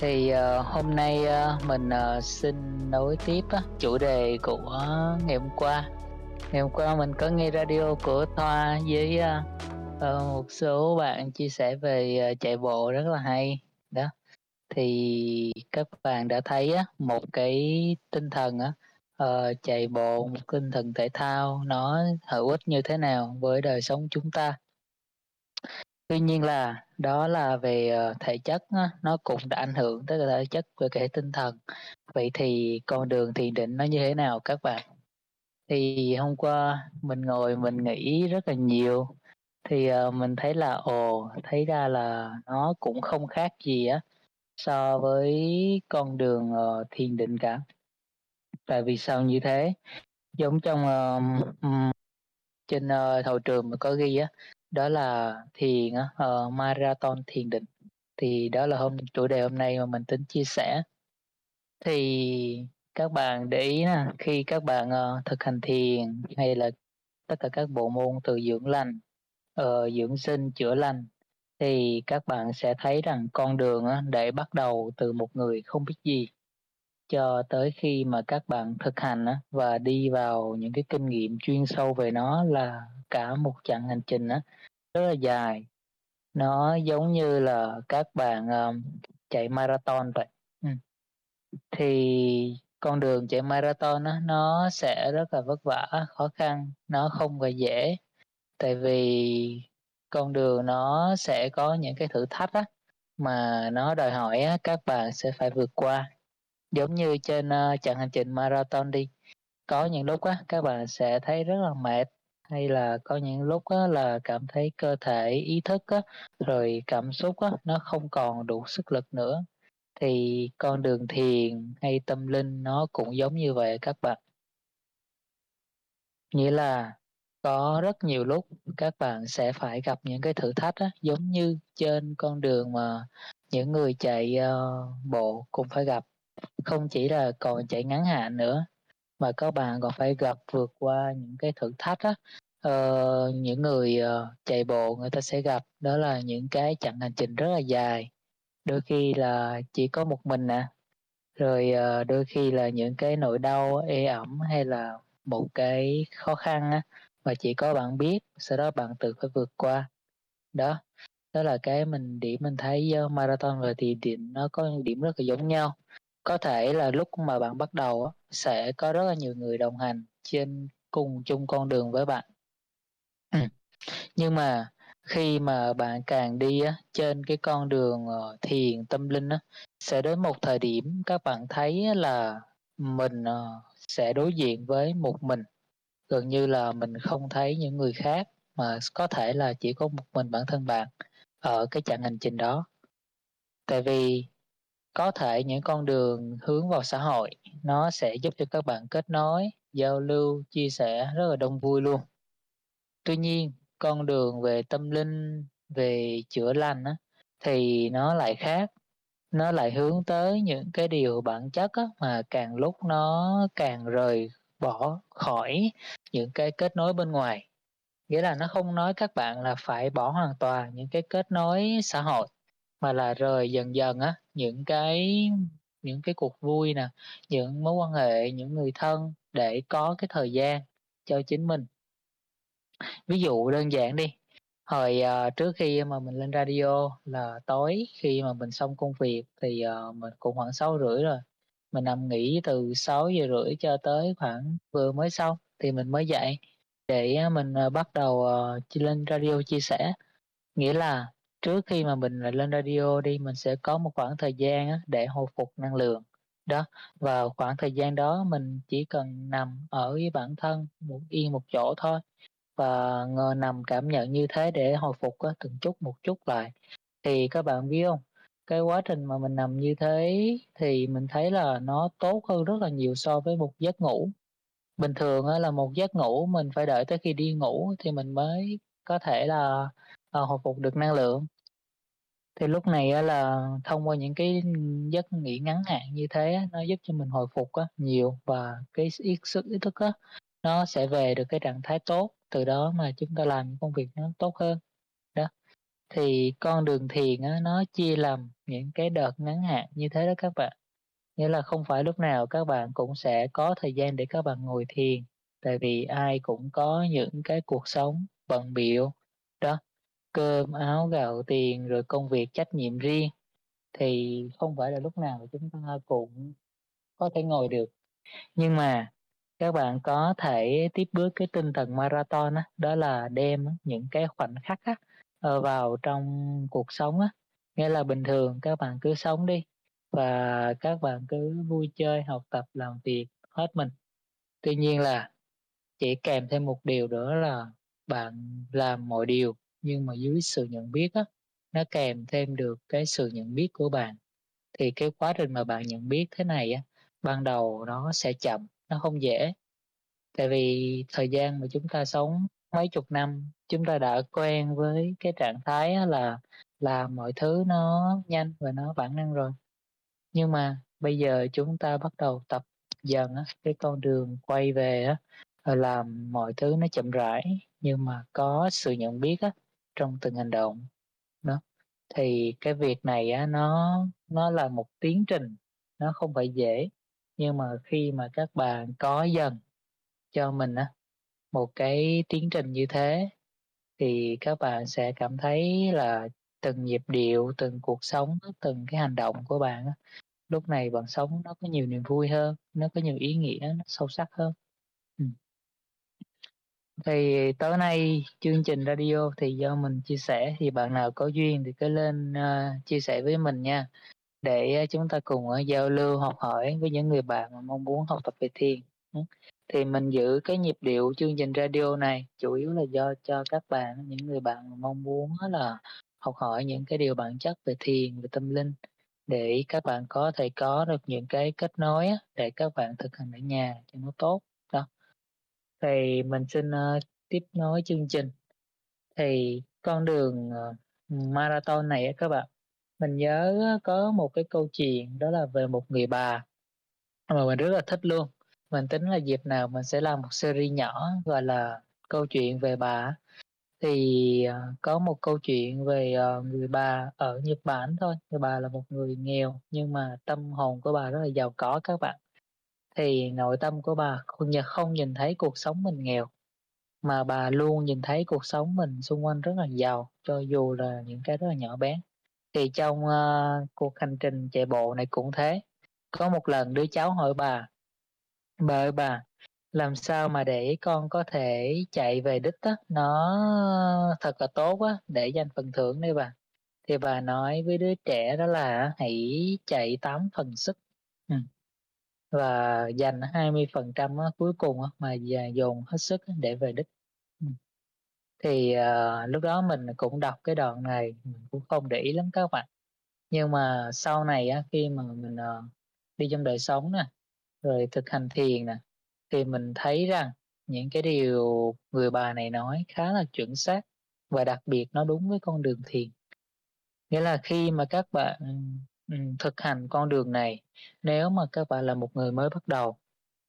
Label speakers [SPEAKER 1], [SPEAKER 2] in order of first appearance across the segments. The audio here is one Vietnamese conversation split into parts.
[SPEAKER 1] Thì, uh, hôm nay, uh, mình, uh, xin nối tiếp uh, chủ đề của ngày hôm qua. Ngày hôm qua mình có nghe radio của Thoa với, uh, một số bạn chia sẻ về, uh, chạy bộ rất là hay, đó. Thì các bạn đã thấy á, một cái tinh thần á, uh, chạy bộ, một tinh thần thể thao nó hữu ích như thế nào với đời sống chúng ta. Tuy nhiên là đó là về, ờ, thể chất nó cũng đã ảnh hưởng tới thể chất về cái tinh thần. Vậy thì con đường thiền định nó như thế nào các bạn? Thì hôm qua mình ngồi mình nghĩ rất là nhiều, thì, ờ, mình thấy là, ồ, thấy ra là nó cũng không khác gì á, so với con đường, ờ, thiền định cả. Tại vì sao như thế? Giống trong, trên, uh, hội trường mình có ghi á, đó là thiền uh, marathon thiền định, thì đó là hôm chủ đề hôm nay mà mình tính chia sẻ. Thì các bạn để ý nè khi các bạn, uh, thực hành thiền hay là tất cả các bộ môn từ dưỡng lành, uh, dưỡng sinh, chữa lành, thì các bạn sẽ thấy rằng con đường uh, để bắt đầu từ một người không biết gì, cho tới khi mà các bạn thực hành uh, và đi vào những cái kinh nghiệm chuyên sâu về nó là cả một chặng hành trình á, rất là dài. Nó giống như là các bạn, um, chạy marathon vậy. Ừ. Thì con đường chạy marathon đó, nó sẽ rất là vất vả, khó khăn, nó không hề dễ, tại vì con đường nó sẽ có những cái thử thách á, mà nó đòi hỏi á, các bạn sẽ phải vượt qua. Giống như trên, uh, chặng hành trình marathon đi, có những lúc á, các bạn sẽ thấy rất là mệt, hay là có những lúc á, là cảm thấy cơ thể, ý thức á, rồi cảm xúc á, nó không còn đủ sức lực nữa. Thì con đường thiền hay tâm linh nó cũng giống như vậy các bạn. Nghĩa là có rất nhiều lúc các bạn sẽ phải gặp những cái thử thách á, giống như trên con đường mà những người chạy, uh, bộ cũng phải gặp. Không chỉ là còn chạy ngắn hạn nữa, mà các bạn còn phải gặp vượt qua những cái thử thách á, ờ, những người, uh, chạy bộ người ta sẽ gặp, đó là những cái chặng hành trình rất là dài, đôi khi là chỉ có một mình nè, rồi, uh, đôi khi là những cái nỗi đau ê ẩm hay là một cái khó khăn á, mà chỉ có bạn biết, sau đó bạn tự phải vượt qua. Đó, đó là cái mình điểm mình thấy, uh, marathon và thì điểm nó có những điểm rất là giống nhau. Có thể là lúc mà bạn bắt đầu sẽ có rất là nhiều người đồng hành trên cùng chung con đường với bạn. Ừm, nhưng mà khi mà bạn càng đi á, trên cái con đường, ờ, thiền tâm linh á, sẽ đến một thời điểm các bạn thấy là mình, ờ, sẽ đối diện với một mình, gần như là mình không thấy những người khác, mà có thể là chỉ có một mình bản thân bạn ở cái chặng hành trình đó. Tại vì có thể những con đường hướng vào xã hội nó sẽ giúp cho các bạn kết nối, giao lưu, chia sẻ rất là đông vui luôn. Tuy nhiên, con đường về tâm linh, về chữa lành á, thì nó lại khác, nó lại hướng tới những cái điều bản chất á, mà càng lúc nó càng rời bỏ khỏi những cái kết nối bên ngoài. Nghĩa là nó không nói các bạn là phải bỏ hoàn toàn những cái kết nối xã hội, mà là rời dần dần á, những cái những cái cuộc vui nè, những mối quan hệ, những người thân để có cái thời gian cho chính mình. Ví dụ đơn giản đi, hồi, uh, trước khi mà mình lên radio là tối khi mà mình xong công việc thì, uh, mình cũng khoảng 6:30 rồi, mình nằm nghỉ từ 6:30 cho tới khoảng vừa mới xong thì mình mới dậy để ờ, mình, bắt đầu, uh, lên radio chia sẻ. Nghĩa là trước khi mà mình, à, lên radio đi, mình sẽ có một khoảng thời gian á, để hồi phục năng lượng. Đó, và khoảng thời gian đó mình chỉ cần nằm ở với bản thân, một yên một chỗ thôi, và ngờ nằm cảm nhận như thế để hồi phục á, từng chút một chút lại. Thì các bạn biết không Cái quá trình mà mình nằm như thế thì mình thấy là nó tốt hơn rất là nhiều so với một giấc ngủ. Bình thường á là một giấc ngủ mình phải đợi tới khi đi ngủ thì mình mới có thể là, à, hồi phục được năng lượng. Thì lúc này á là thông qua những cái, giấc nghỉ ngắn hạn như thế á, nó giúp cho mình hồi phục á nhiều và cái ý sức ý thức á, nó sẽ về được cái trạng thái tốt, từ đó mà chúng ta làm những công việc nó tốt hơn. Đó, thì con đường thiền á, nó chia làm những cái đợt ngắn hạn như thế đó các bạn. Nghĩa là không phải lúc nào các bạn cũng sẽ có thời gian để các bạn ngồi thiền, tại vì ai cũng có những cái cuộc sống bận biểu đó, cơm áo gạo tiền rồi công việc trách nhiệm riêng, thì không phải là lúc nào chúng ta cũng có thể ngồi được. Nhưng mà các bạn có thể tiếp bước cái tinh thần marathon đó đó là đem những cái khoảnh khắc á, ờ, vào trong cuộc sống á. Nghĩa là bình thường các bạn cứ sống đi và các bạn cứ vui chơi, học tập, làm việc hết mình. Tuy nhiên là chỉ kèm thêm một điều nữa là bạn làm mọi điều nhưng mà dưới sự nhận biết á, nó kèm thêm được cái sự nhận biết của bạn. Thì cái quá trình mà bạn nhận biết thế này á, ban đầu nó sẽ chậm, nó không dễ. Tại vì thời gian mà chúng ta sống mấy chục năm, chúng ta đã quen với cái trạng thái á là làm mọi thứ nó nhanh và nó bản năng rồi. Nhưng mà bây giờ chúng ta bắt đầu tập dần á, cái con đường quay về á, làm mọi thứ nó chậm rãi nhưng mà có sự nhận biết á, trong từng hành động. Đó, thì cái việc này á, nó nó là một tiến trình, nó không phải dễ. Nhưng mà khi mà các bạn có dần cho mình á, một cái tiến trình như thế thì các bạn sẽ cảm thấy là từng nhịp điệu, từng cuộc sống, từng cái hành động của bạn á, lúc này bạn sống nó có nhiều niềm vui hơn, nó có nhiều ý nghĩa, nó sâu sắc hơn. ừ. Thì tối nay chương trình radio thì do mình chia sẻ, thì bạn nào có duyên thì cứ lên, uh, chia sẻ với mình nha, để chúng ta cùng, uh, giao lưu, học hỏi với những người bạn mà mong muốn học tập về thiền. Thì mình giữ cái nhịp điệu chương trình radio này chủ yếu là do cho các bạn, những người bạn mà mong muốn là học hỏi những cái điều bản chất về thiền, về tâm linh, để các bạn có thể có được những cái kết nối để các bạn thực hành ở nhà cho nó tốt. Thì mình xin, uh, tiếp nối chương trình. Thì con đường, uh, marathon này á các bạn, mình nhớ có một cái câu chuyện đó là về một người bà mà mình rất là thích luôn. Mình tính là dịp nào mình sẽ làm một series nhỏ, gọi là "Câu chuyện về bà" Thì, ờ, có một câu chuyện về, người bà ở Nhật Bản thôi, người bà là một người nghèo nhưng mà tâm hồn của bà rất là giàu có các bạn. Thì nội tâm của bà không nh không nhìn thấy cuộc sống mình nghèo, mà bà luôn nhìn thấy cuộc sống mình xung quanh rất là giàu, cho dù là những cái rất là nhỏ bé. Thì trong, uh, cuộc hành trình chạy bộ này cũng thế, có một lần đứa cháu hỏi bà: "Bà ơi bà, làm sao mà để con có thể chạy về đích á, nó thật là tốt quá để giành phần thưởng đây bà?" Thì bà nói với đứa trẻ đó là hãy chạy 8 phần sức, ừ và dành 20% á cuối cùng á mà dồn hết sức để về đích. Ừ. Thì, uh, lúc đó mình cũng đọc cái đoạn này, mình cũng không để ý lắm các bạn. Nhưng mà sau này á, khi mà mình, uh, đi trong đời sống nè, rồi thực hành thiền nè, thì mình thấy rằng những cái điều người bà này nói khá là chuẩn xác và đặc biệt nó đúng với con đường thiền. Nghĩa là khi mà các bạn, thực hành con đường này, nếu mà các bạn là một người mới bắt đầu,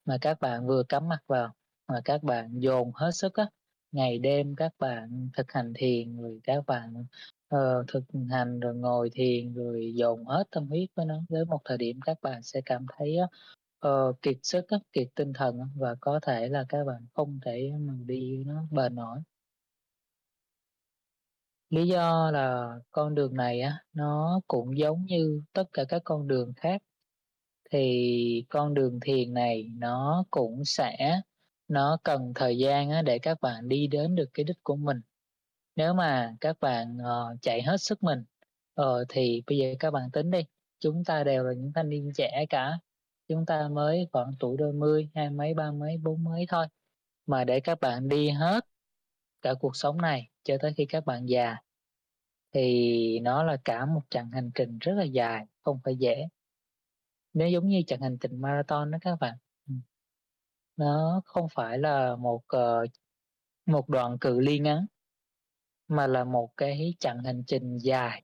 [SPEAKER 1] mà các bạn vừa cắm mặt vào, mà các bạn dồn hết sức á, ngày đêm các bạn thực hành thiền, rồi các bạn, uh, thực hành rồi ngồi thiền, rồi dồn hết tâm huyết với nó, đến một thời điểm các bạn sẽ cảm thấy á, ờ, kiệt sức á, kiệt tinh thần á, và có thể là các bạn không thể mà đi nó bền nổi. Lý do là con đường này á, nó cũng giống như tất cả các con đường khác. Thì con đường thiền này nó cũng sẽ nó cần thời gian á để các bạn đi đến được cái đích của mình. Nếu mà các bạn, uh, chạy hết sức mình, uh, thì bây giờ các bạn tính đi, chúng ta đều là những thanh niên trẻ cả, chúng ta mới khoảng tuổi đôi mươi, hai mấy, ba mấy, bốn mấy thôi, mà để các bạn đi hết cả cuộc sống này cho tới khi các bạn già thì nó là cả một chặng hành trình rất là dài, không phải dễ. Nó giống như chặng hành trình marathon đó các bạn. Ừ. Nó không phải là một, ờ, một đoạn cự ly ngắn, mà là một cái chặng hành trình dài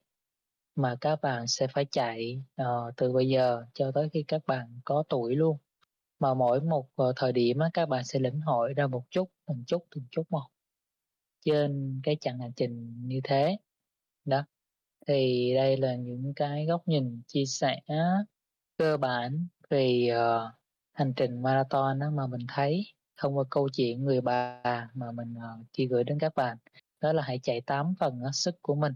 [SPEAKER 1] mà các bạn sẽ phải chạy, uh, từ bây giờ cho tới khi các bạn có tuổi luôn. Mà mỗi một, uh, thời điểm á, các bạn sẽ lĩnh hội ra một chút, từng chút, từng chút một trên cái chặng hành trình như thế. Đó, thì đây là những cái góc nhìn chia sẻ cơ bản về, uh, hành trình marathon đó mà mình thấy thông qua câu chuyện người bà mà mình, ờ, uh, chia gửi đến các bạn. Đó là hãy chạy 8 phần uh, sức của mình,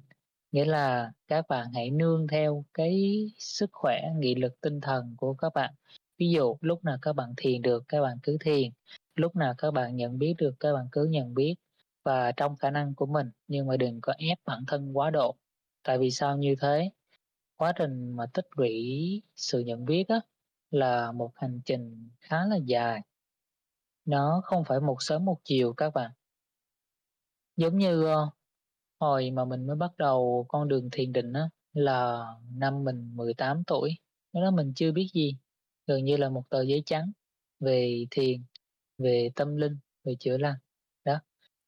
[SPEAKER 1] nghĩa là các bạn hãy nương theo cái sức khỏe, nghị lực tinh thần của các bạn. Ví dụ lúc nào các bạn thiền được các bạn cứ thiền, lúc nào các bạn nhận biết được các bạn cứ nhận biết và trong khả năng của mình, nhưng mà đừng có ép bản thân quá độ. Tại vì sao như thế? Quá trình mà tích lũy sự nhận biết á là một hành trình khá là dài. Nó không phải một sớm một chiều các bạn. Giống như, ờ, hồi mà mình mới bắt đầu con đường thiền định á là năm mình 18 tuổi, lúc đó mình chưa biết gì, gần như là một tờ giấy trắng về thiền, về tâm linh, về chữa lành.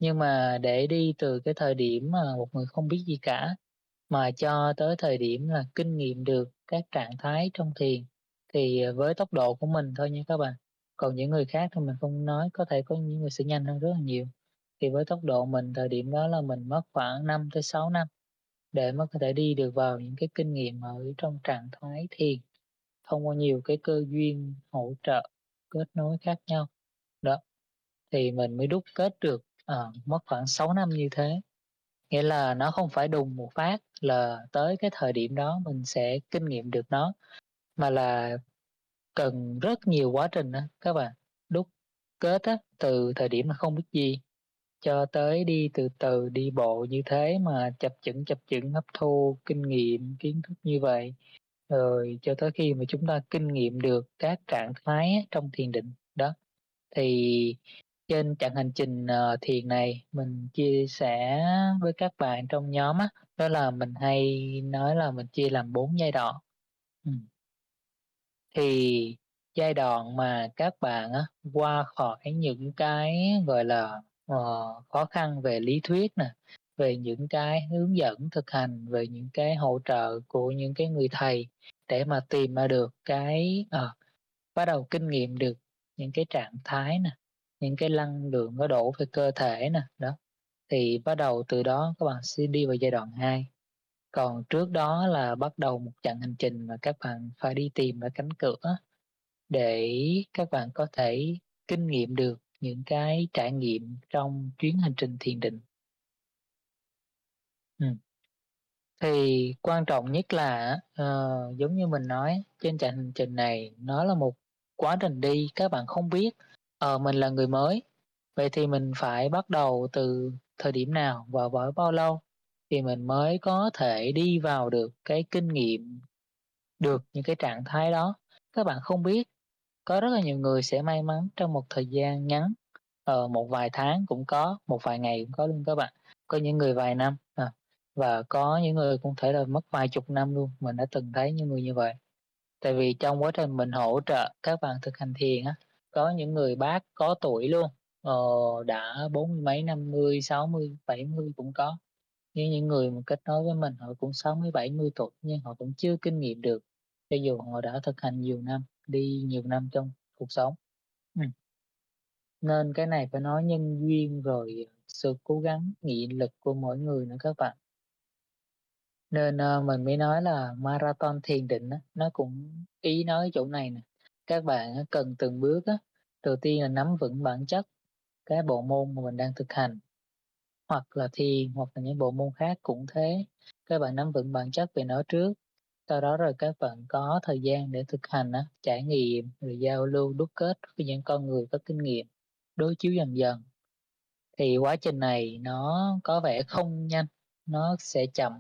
[SPEAKER 1] Nhưng mà để đi từ cái thời điểm mà một người không biết gì cả, mà cho tới thời điểm là kinh nghiệm được các trạng thái trong thiền thì, ờ, với tốc độ của mình thôi nha các bạn, còn những người khác thì mình không nói, có thể có những người sẽ nhanh hơn rất là nhiều. Thì với tốc độ mình thời điểm đó là mình mất khoảng 5 tới 6 năm để mới có thể đi được vào những cái kinh nghiệm ở trong trạng thái thiền, thông qua nhiều cái cơ duyên hỗ trợ, kết nối khác nhau. Đó, thì mình mới đúc kết được, à, mất khoảng 6 năm như thế. Nghĩa là nó không phải đùng một phát là tới cái thời điểm đó mình sẽ kinh nghiệm được nó, mà là cần rất nhiều quá trình á các bạn, đúc kết á, từ thời điểm mà không biết gì, cho tới đi từ từ, đi bộ như thế mà chập chững, chập chững hấp thu kinh nghiệm, kiến thức như vậy, rồi cho tới khi mà chúng ta kinh nghiệm được các trạng thái trong thiền định. Đó, thì trên chặng hành trình, ờ, thiền này mình chia sẻ với các bạn trong nhóm á, đó là mình hay nói là mình chia làm bốn giai đoạn. Thì giai đoạn mà các bạn á qua khỏi những cái, gọi là, uh, khó khăn về lý thuyết nè, về những cái hướng dẫn thực hành, về những cái hỗ trợ của những cái người thầy để mà tìm ra được cái, uh, bắt đầu kinh nghiệm được những cái trạng thái nè, những cái năng lượng nó đổ về cơ thể nè, đó, thì bắt đầu từ đó các bạn sẽ đi vào giai đoạn 2. Còn trước đó là bắt đầu một chặng hành trình mà các bạn phải đi tìm ở cánh cửa để các bạn có thể kinh nghiệm được những cái trải nghiệm trong chuyến hành trình thiền định. ừ. Thì quan trọng nhất là uh, giống như mình nói, trên chặng hành trình này nó là một quá trình đi, các bạn không biết, ờ, mình là người mới, vậy thì mình phải bắt đầu từ thời điểm nào và bởi bao lâu thì mình mới có thể đi vào được cái kinh nghiệm được những cái trạng thái đó. Các bạn không biết, có rất là nhiều người sẽ may mắn trong một thời gian ngắn, ờ, một vài tháng cũng có, một vài ngày cũng có luôn các bạn. Có những người vài năm, à, và có những người cũng thể là mất vài chục năm luôn, mình đã từng thấy những người như vậy. Tại vì trong quá trình mình hỗ trợ các bạn thực hành thiền á, có những người bác có tuổi luôn, ờ, đã bốn mươi mấy, 50, 60, 70 cũng có. nhưng những người mà kết nối với mình họ cũng 60, 70 tuổi nhưng họ cũng chưa kinh nghiệm được, cho dù họ đã thực hành nhiều năm, đi nhiều năm trong cuộc sống. ừ. Nên cái này phải nói nhân duyên rồi ờ, sự cố gắng, nghị lực của mỗi người nữa các bạn. Nên, uh, mình mới nói là marathon thiền định đó, nó cũng ý nói chỗ này nè, các bạn cần từng bước á, đầu tiên là nắm vững bản chất cái bộ môn mà mình đang thực hành, hoặc là thiền hoặc là những bộ môn khác cũng thế, các bạn nắm vững bản chất về nó trước, sau đó rồi các bạn có thời gian để thực hành á, trải nghiệm rồi giao lưu đúc kết với những con người có kinh nghiệm, đối chiếu dần dần. Thì quá trình này nó có vẻ không nhanh, nó sẽ chậm,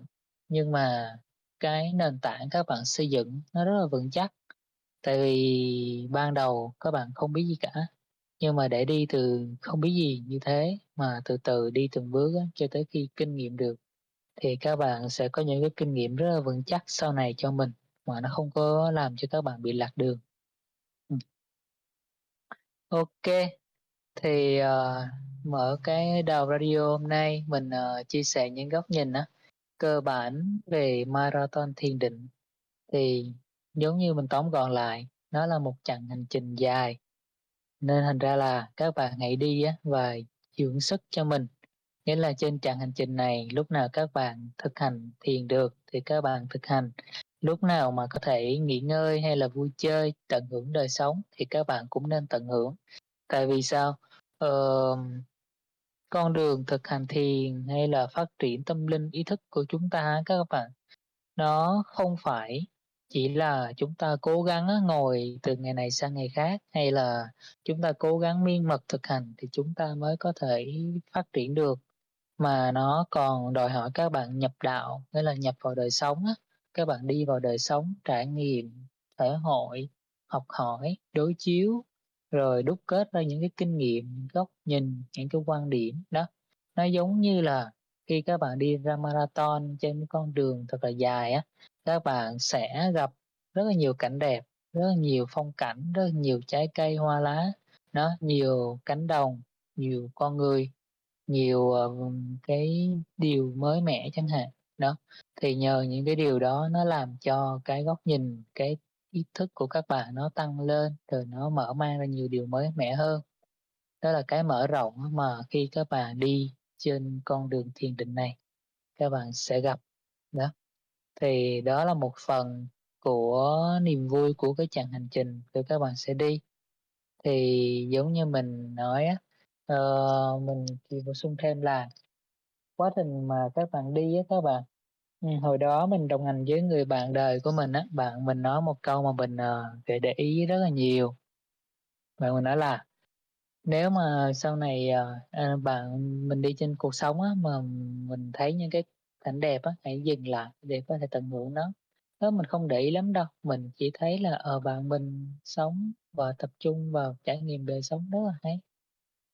[SPEAKER 1] nhưng mà cái nền tảng các bạn xây dựng nó rất là vững chắc. Tại vì ban đầu các bạn không biết gì cả, nhưng mà để đi từ không biết gì như thế mà từ từ đi từng bước á, cho tới khi kinh nghiệm được, thì các bạn sẽ có những cái kinh nghiệm rất là vững chắc sau này cho mình, mà nó không có làm cho các bạn bị lạc đường. Ừ. ok thì, uh, mở cái đầu radio hôm nay mình, uh, chia sẻ những góc nhìn á, cơ bản về marathon thiền định. Thì giống như mình tóm gọn lại, nó là một chặng hành trình dài, nên thành ra là các bạn hãy đi á và dưỡng sức cho mình, Nghĩa là trên chặng hành trình này, lúc nào các bạn thực hành thiền được thì các bạn thực hành, lúc nào mà có thể nghỉ ngơi hay là vui chơi, tận hưởng đời sống thì các bạn cũng nên tận hưởng. Tại vì sao? Ờ, con đường thực hành thiền hay là phát triển tâm linh, ý thức của chúng ta các bạn, nó không phải chỉ là chúng ta cố gắng ngồi từ ngày này sang ngày khác, hay là chúng ta cố gắng miên mật thực hành thì chúng ta mới có thể phát triển được, mà nó còn đòi hỏi các bạn nhập đạo, nghĩa là nhập vào đời sống á. Các bạn đi vào đời sống, trải nghiệm, thể hội, học hỏi, đối chiếu, rồi đúc kết ra những cái kinh nghiệm, góc nhìn, những cái quan điểm đó. Nó giống như là khi các bạn đi ra marathon trên cái con đường thật là dài á, các bạn sẽ gặp rất là nhiều cảnh đẹp, rất là nhiều phong cảnh, rất là nhiều trái cây, hoa lá, đó, nhiều cánh đồng, nhiều con người, nhiều, ờ, cái điều mới mẻ chẳng hạn, đó. Thì nhờ những cái điều đó nó làm cho cái góc nhìn, cái ý thức của các bạn nó tăng lên, rồi nó mở mang ra nhiều điều mới mẻ hơn. Đó là cái mở rộng mà khi các bạn đi trên con đường thiền định này, các bạn sẽ gặp, đó. Thì đó là một phần của niềm vui của cái chặng hành trình của các bạn sẽ đi. Thì giống như mình nói á, uh, mình chỉ bổ sung thêm là quá trình mà các bạn đi á các bạn, ừ, hồi đó mình đồng hành với người bạn đời của mình á, bạn mình nói một câu mà mình, uh, để ý rất là nhiều. Bạn mình nói là nếu mà sau này, uh, bạn mình đi trên cuộc sống á, mà mình thấy những cái cảnh đẹp á, hãy dừng lại để có thể tận hưởng nó. Đó, mình không để ý lắm đâu, mình chỉ thấy là, ở bạn mình sống và tập trung vào trải nghiệm đời sống rất là hay.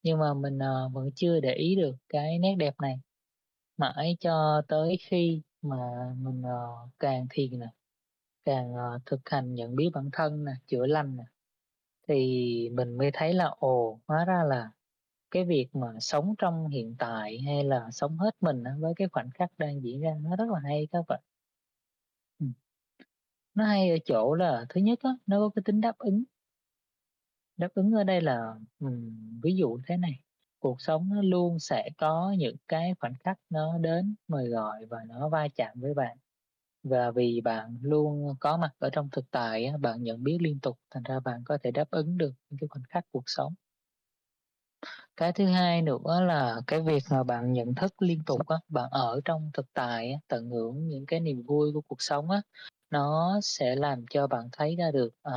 [SPEAKER 1] Nhưng mà mình, ờ, vẫn chưa để ý được cái nét đẹp này, mãi cho tới khi mà mình, ờ, càng thiền nè, càng, thực hành nhận biết bản thân nè, chữa lành nè, thì mình mới thấy là, ồ, hóa ra là cái việc mà sống trong hiện tại hay là sống hết mình á với cái khoảnh khắc đang diễn ra nó rất là hay các bạn. Ừ. Nó hay ở chỗ là thứ nhất á, nó có cái tính đáp ứng. Đáp ứng ở đây là, ví dụ thế này, cuộc sống nó luôn sẽ có những cái khoảnh khắc nó đến mời gọi và nó va chạm với bạn. Và vì bạn luôn có mặt ở trong thực tại á, bạn nhận biết liên tục, thành ra bạn có thể đáp ứng được những cái khoảnh khắc cuộc sống. Cái thứ hai nữa là cái việc mà bạn nhận thức liên tục á, bạn ở trong thực tại á, tận hưởng những cái niềm vui của cuộc sống á, nó sẽ làm cho bạn thấy ra được, à,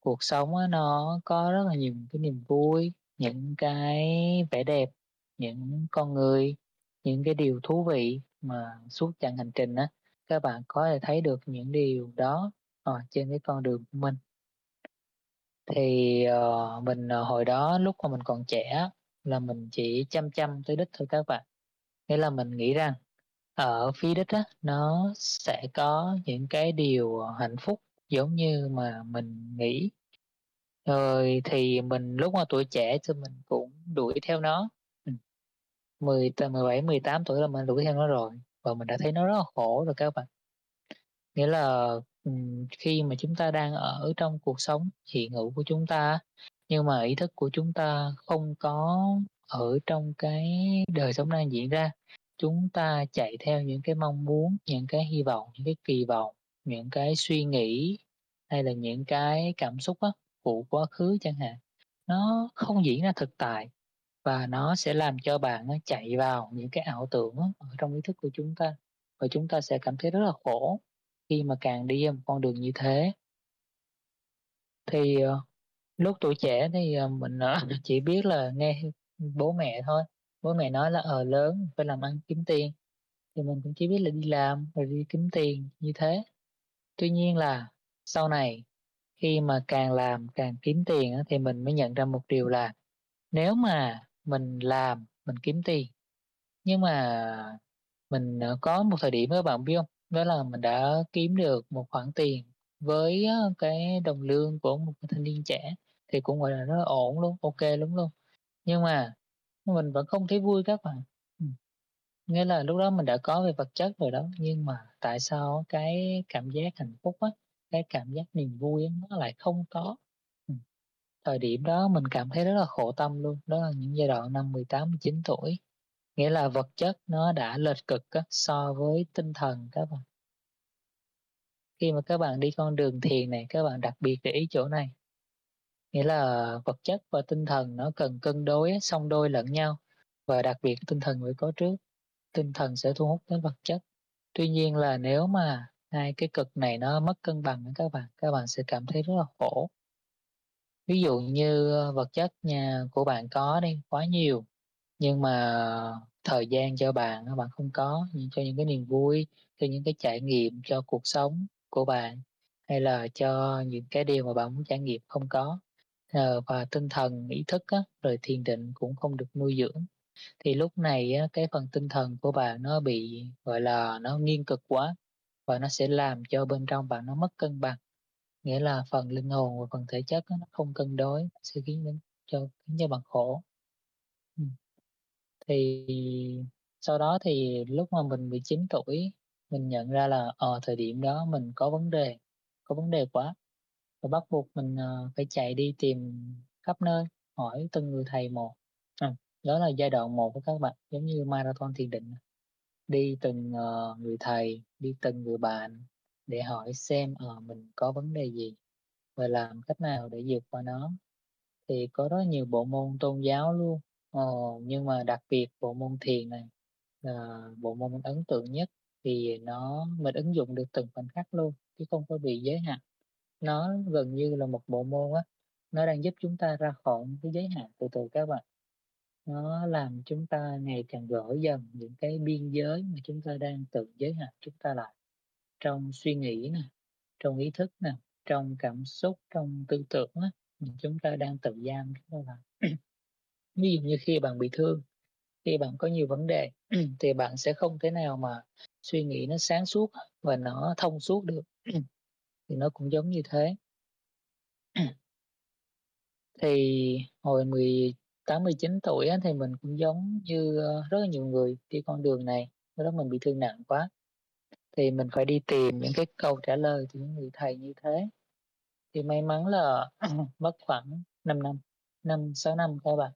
[SPEAKER 1] cuộc sống á, nó có rất là nhiều cái niềm vui, những cái vẻ đẹp, những con người, những cái điều thú vị mà suốt chặng hành trình á, các bạn có thể thấy được những điều đó, ở trên cái con đường của mình. Thì, uh, mình, uh, hồi đó lúc mà mình còn trẻ là mình chỉ chăm chăm tới đích thôi các bạn. Nghĩa là mình nghĩ rằng ở phía đích á, nó sẽ có những cái điều, hạnh phúc giống như mà mình nghĩ. Rồi thì mình lúc mà tuổi trẻ thì mình cũng đuổi theo nó, ừm. Mười t 17-18 tuổi là mình đuổi theo nó rồi, và mình đã thấy nó rất là khổ rồi các bạn. Nghĩa là, khi mà chúng ta đang ở trong cuộc sống hiện hữu của chúng ta nhưng mà ý thức của chúng ta không có ở trong cái đời sống đang diễn ra. Chúng ta chạy theo những cái mong muốn, những cái hy vọng, những cái kỳ vọng, những cái suy nghĩ hay là những cái cảm xúc á, của quá khứ chẳng hạn, nó không diễn ra thực tại và nó sẽ làm cho bạn chạy vào những cái ảo tưởng ở trong ý thức của chúng ta, và chúng ta sẽ cảm thấy rất là khổ khi mà càng đi một con đường như thế. Thì, ờ, lúc tuổi trẻ thì, ờ, mình, ờ, chỉ biết là nghe bố mẹ thôi, bố mẹ nói là, ở lớn phải làm ăn kiếm tiền, thì mình cũng chỉ biết là đi làm rồi đi kiếm tiền như thế. Tuy nhiên là sau này khi mà càng làm càng kiếm tiền thì mình mới nhận ra một điều là nếu mà mình làm, mình kiếm tiền, nhưng mà mình, có một thời điểm các bạn biết không đó là mình đã kiếm được một khoản tiền với cái đồng lương của một thanh niên trẻ thì cũng, gọi là, nó ổn luôn, ok lắm luôn. Nhưng mà mình vẫn không thấy vui các bạn. Ừ. Nghĩa là lúc đó mình đã có về vật chất rồi đó, nhưng mà tại sao cái cảm giác hạnh phúc á, cái cảm giác niềm vui á, nó lại không có. Ừ. Thời điểm đó mình cảm thấy rất là khổ tâm luôn, đó là những giai đoạn năm 18-19 tuổi nghĩa là vật chất nó đã lệch cực á, so với tinh thần các bạn. Khi mà các bạn đi con đường thiền này các bạn đặc biệt để ý chỗ này. Nghĩa là vật chất và tinh thần nó cần cân đối song đôi lẫn nhau. Và đặc biệt tinh thần phải có trước. Tinh thần sẽ thu hút đến vật chất. Tuy nhiên là nếu mà hai cái cực này nó mất cân bằng các bạn các bạn sẽ cảm thấy rất là khổ. Ví dụ như ờ, vật chất nhà của bạn có đi quá nhiều nhưng mà thời gian cho bạn bạn không có cho những cái niềm vui cho những cái trải nghiệm cho cuộc sống của bạn hay là cho những cái điều mà bạn muốn trải nghiệm không có. Ờ, và tinh thần ý thức á, rồi thiền định cũng không được nuôi dưỡng. Thì lúc này á, cái phần tinh thần của bạn nó bị gọi là nó nghiêng cực quá và nó sẽ làm cho bên trong bạn nó mất cân bằng. Nghĩa là phần linh hồn và phần thể chất nó không cân đối sẽ khiến cho khiến cho bạn khổ thì sau đó thì lúc mà mình 19 tuổi mình nhận ra là ở ờ, thời điểm đó mình có vấn đề có vấn đề quá. Và bắt buộc mình uh, phải chạy đi tìm khắp nơi hỏi từng người thầy một. À, đó là giai đoạn một của các bạn giống như marathon thiền định. Đi từng uh, người thầy đi từng người bạn để hỏi xem ở uh, mình có vấn đề gì và làm cách nào để vượt qua nó. Thì có rất nhiều bộ môn tôn giáo luôn ờ, nhưng mà đặc biệt bộ môn thiền này là bộ môn mình ấn tượng nhất thì nó mình ứng dụng được từng khoảnh khắc luôn chứ không có bị giới hạn. Nó gần như là một bộ môn á nó đang giúp chúng ta ra khỏi cái giới hạn từ từ các bạn. Nó làm chúng ta ngày càng gỡ dần những cái biên giới mà chúng ta đang tự giới hạn chúng ta lại trong suy nghĩ nè trong ý thức nè trong cảm xúc trong tư tưởng á chúng ta đang tự giam chúng ta lại ví dụ như khi bạn bị thương, khi bạn có nhiều vấn đề, thì bạn sẽ không thể nào mà suy nghĩ nó sáng suốt và nó thông suốt được. Thì nó cũng giống như thế. Thì hồi 18 19 tuổi thì mình cũng giống như ờ, rất là nhiều người đi con đường này, lúc đó mình bị thương nặng quá. Thì mình phải đi tìm những cái câu trả lời từ những người thầy như thế. Thì may mắn là mất khoảng 5 năm 5 6 năm các bạn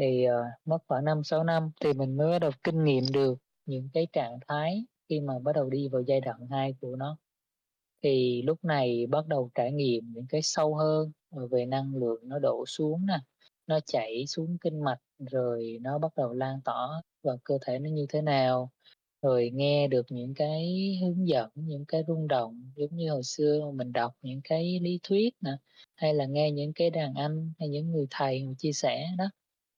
[SPEAKER 1] thì uh, mất khoảng 5 6 năm thì mình mới bắt đầu kinh nghiệm được những cái trạng thái khi mà bắt đầu đi vào giai đoạn 2 của nó. Thì lúc này bắt đầu trải nghiệm những cái sâu hơn ờ, về năng lượng nó đổ xuống nè nó chảy xuống kinh mạch rồi nó bắt đầu lan tỏa vào cơ thể nó như thế nào rồi nghe được những cái hướng dẫn những cái rung động giống như hồi xưa mình đọc những cái lý thuyết nè hay là nghe những cái đàn anh hay những người thầy chia sẻ đó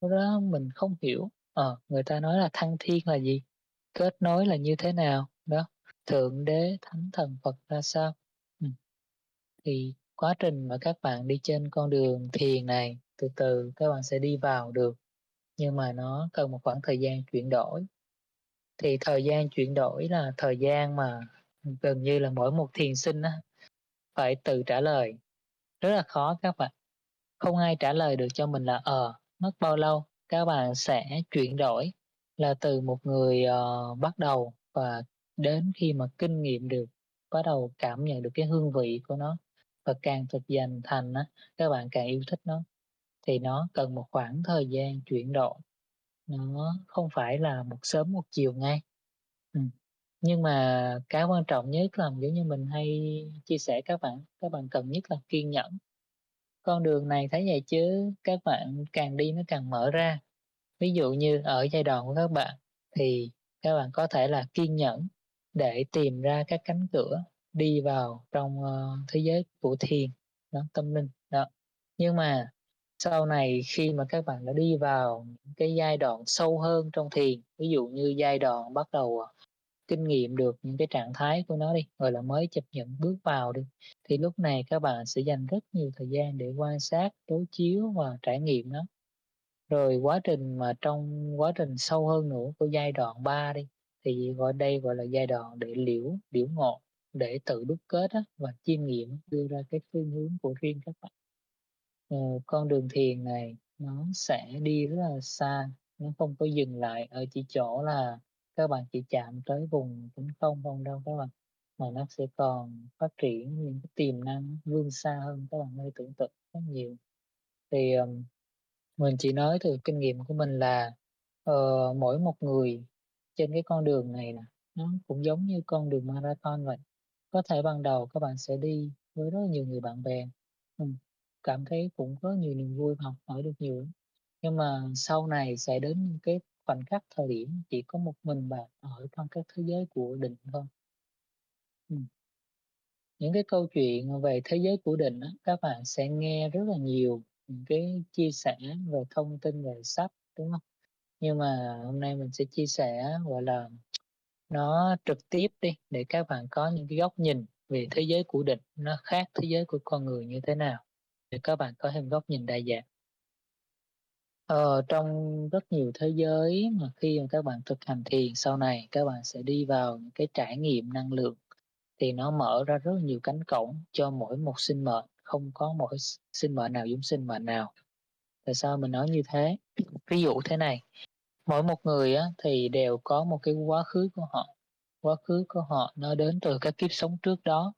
[SPEAKER 1] lúc đó mình không hiểu ờ người ta nói là thăng thiên là gì kết nối là như thế nào đó thượng đế thánh thần phật ra sao? Ừ. thì quá trình mà các bạn đi trên con đường thiền này từ từ các bạn sẽ đi vào được nhưng mà nó cần một khoảng thời gian chuyển đổi. Thì thời gian chuyển đổi là thời gian mà gần như là mỗi một thiền sinh á, phải tự trả lời. Rất là khó các bạn. Không ai trả lời được cho mình là ờ mất bao lâu các bạn sẽ chuyển đổi là từ một người uh, bắt đầu và đến khi mà kinh nghiệm được bắt đầu cảm nhận được cái hương vị của nó và càng thực dành thành á các bạn càng yêu thích nó. Thì nó cần một khoảng thời gian chuyển đổi. Nó không phải là một sớm một chiều ngay. Ừ. nhưng mà cái quan trọng nhất là giống như mình hay chia sẻ các bạn các bạn cần nhất là kiên nhẫn con đường này thấy vậy chứ các bạn càng đi nó càng mở ra. Ví dụ như ở giai đoạn của các bạn thì các bạn có thể là kiên nhẫn để tìm ra các cánh cửa đi vào trong uh, thế giới của thiền đó tâm linh đó. Nhưng mà sau này khi mà các bạn đã đi vào cái giai đoạn sâu hơn trong thiền ví dụ như giai đoạn bắt đầu ờ, kinh nghiệm được những cái trạng thái của nó đi rồi là mới chấp nhận bước vào đi thì lúc này các bạn sẽ dành rất nhiều thời gian để quan sát đối chiếu và trải nghiệm nó. Rồi quá trình mà trong quá trình sâu hơn nữa của giai đoạn 3 đi thì gọi đây gọi là giai đoạn để liễu liễu ngộ để tự đúc kết á, và chiêm nghiệm đưa ra cái phương hướng của riêng các bạn. Ừ, con đường thiền này nó sẽ đi rất là xa nó không có dừng lại ở chỉ chỗ là các bạn chỉ chạm tới vùng tĩnh không không đâu các bạn mà nó sẽ còn phát triển những cái tiềm năng vươn xa hơn các bạn hơi tưởng tượng rất nhiều thì um, mình chỉ nói từ kinh nghiệm của mình là uh, mỗi một người trên cái con đường này nè, nó cũng giống như con đường marathon vậy. Có thể ban đầu các bạn sẽ đi với rất nhiều người bạn bè, cảm thấy cũng có nhiều niềm vui và học hỏi được nhiều lắm. Nhưng mà sau này sẽ đến cái khoảnh khắc thời điểm chỉ có một mình bạn ở trong cái thế giới của định thôi. Ừm. Những cái câu chuyện về thế giới của định á, các bạn sẽ nghe rất là nhiều những cái chia sẻ về thông tin về sách, đúng hông? Nhưng mà hôm nay mình sẽ chia sẻ, gọi là, nó trực tiếp đi, để các bạn có những cái góc nhìn về thế giới của định nó khác thế giới của con người như thế nào, để các bạn có thêm góc nhìn đa dạng. Ờ, trong rất nhiều thế giới mà khi mà các bạn thực hành thiền sau này, các bạn sẽ đi vào những cái trải nghiệm năng lượng, thì nó mở ra rất nhiều cánh cổng cho mỗi một sinh mệnh, không có mỗi sinh mệnh nào giống sinh mệnh nào. Tại sao mình nói như thế? Ví dụ thế này, mỗi một người á thì đều có một cái quá khứ của họ, quá khứ của họ nó đến từ các kiếp sống trước đó,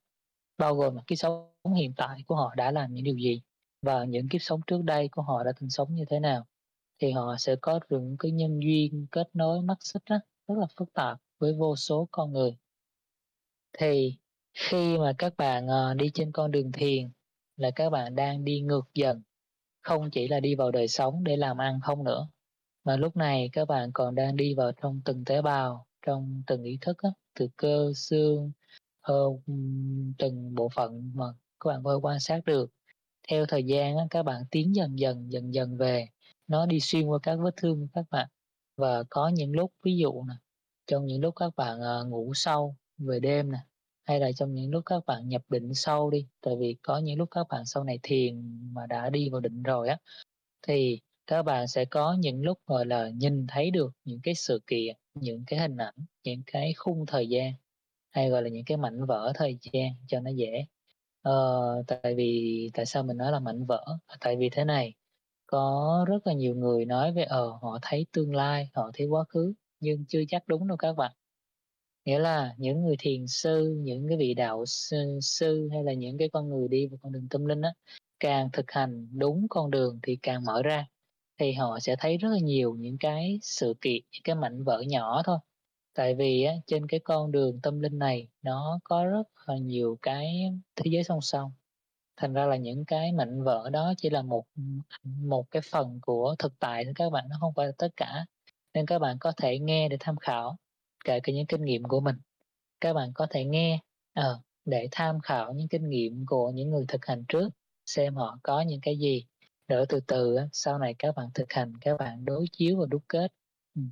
[SPEAKER 1] bao gồm cái kiếp sống hiện tại của họ đã làm những điều gì và những kiếp sống trước đây của họ đã từng sống như thế nào. Thì họ sẽ có những cái nhân duyên kết nối mắt xích á, rất là phức tạp với vô số con người. Thì khi mà các bạn, ờ, đi trên con đường thiền là các bạn đang đi ngược dần, không chỉ là đi vào đời sống để làm ăn không nữa, mà lúc này các bạn còn đang đi vào trong từng tế bào, trong từng ý thức á, từ cơ, xương, từng bộ phận mà các bạn có thể quan sát được. Theo thời gian á, các bạn tiến dần dần, dần dần về, nó đi xuyên qua các vết thương của các bạn. Và có những lúc, ví dụ nè, trong những lúc các bạn, ờ, ngủ sâu về đêm nè, hay là trong những lúc các bạn nhập định sâu đi, tại vì có những lúc các bạn sau này thiền mà đã đi vào định rồi á, thì các bạn sẽ có những lúc, gọi là, nhìn thấy được những cái sự kiện, những cái hình ảnh, những cái khung thời gian, hay gọi là những cái mảnh vỡ thời gian cho nó dễ. Ờ, tại vì tại sao mình nói là mảnh vỡ? Tại vì thế này, có rất là nhiều người nói về, ờ, họ thấy tương lai, họ thấy quá khứ, nhưng chưa chắc đúng đâu các bạn. Nghĩa là những người thiền sư, những cái vị đạo sư sư hay là những cái con người đi vào con đường tâm linh á, càng thực hành đúng con đường thì càng mở ra, thì họ sẽ thấy rất là nhiều những cái sự kiện, những cái mảnh vỡ nhỏ thôi. Tại vì á, trên cái con đường tâm linh này nó có rất là nhiều cái thế giới song song, thành ra là những cái mảnh vỡ đó chỉ là một, một cái phần của thực tại thôi các bạn, nó không phải là tất cả. Nên các bạn có thể nghe để tham khảo, kể cả những kinh nghiệm của mình. Các bạn có thể nghe, ờ, để tham khảo những kinh nghiệm của những người thực hành trước, xem họ có những cái gì, rồi từ từ á, sau này các bạn thực hành, các bạn đối chiếu và đúc kết. Ừ.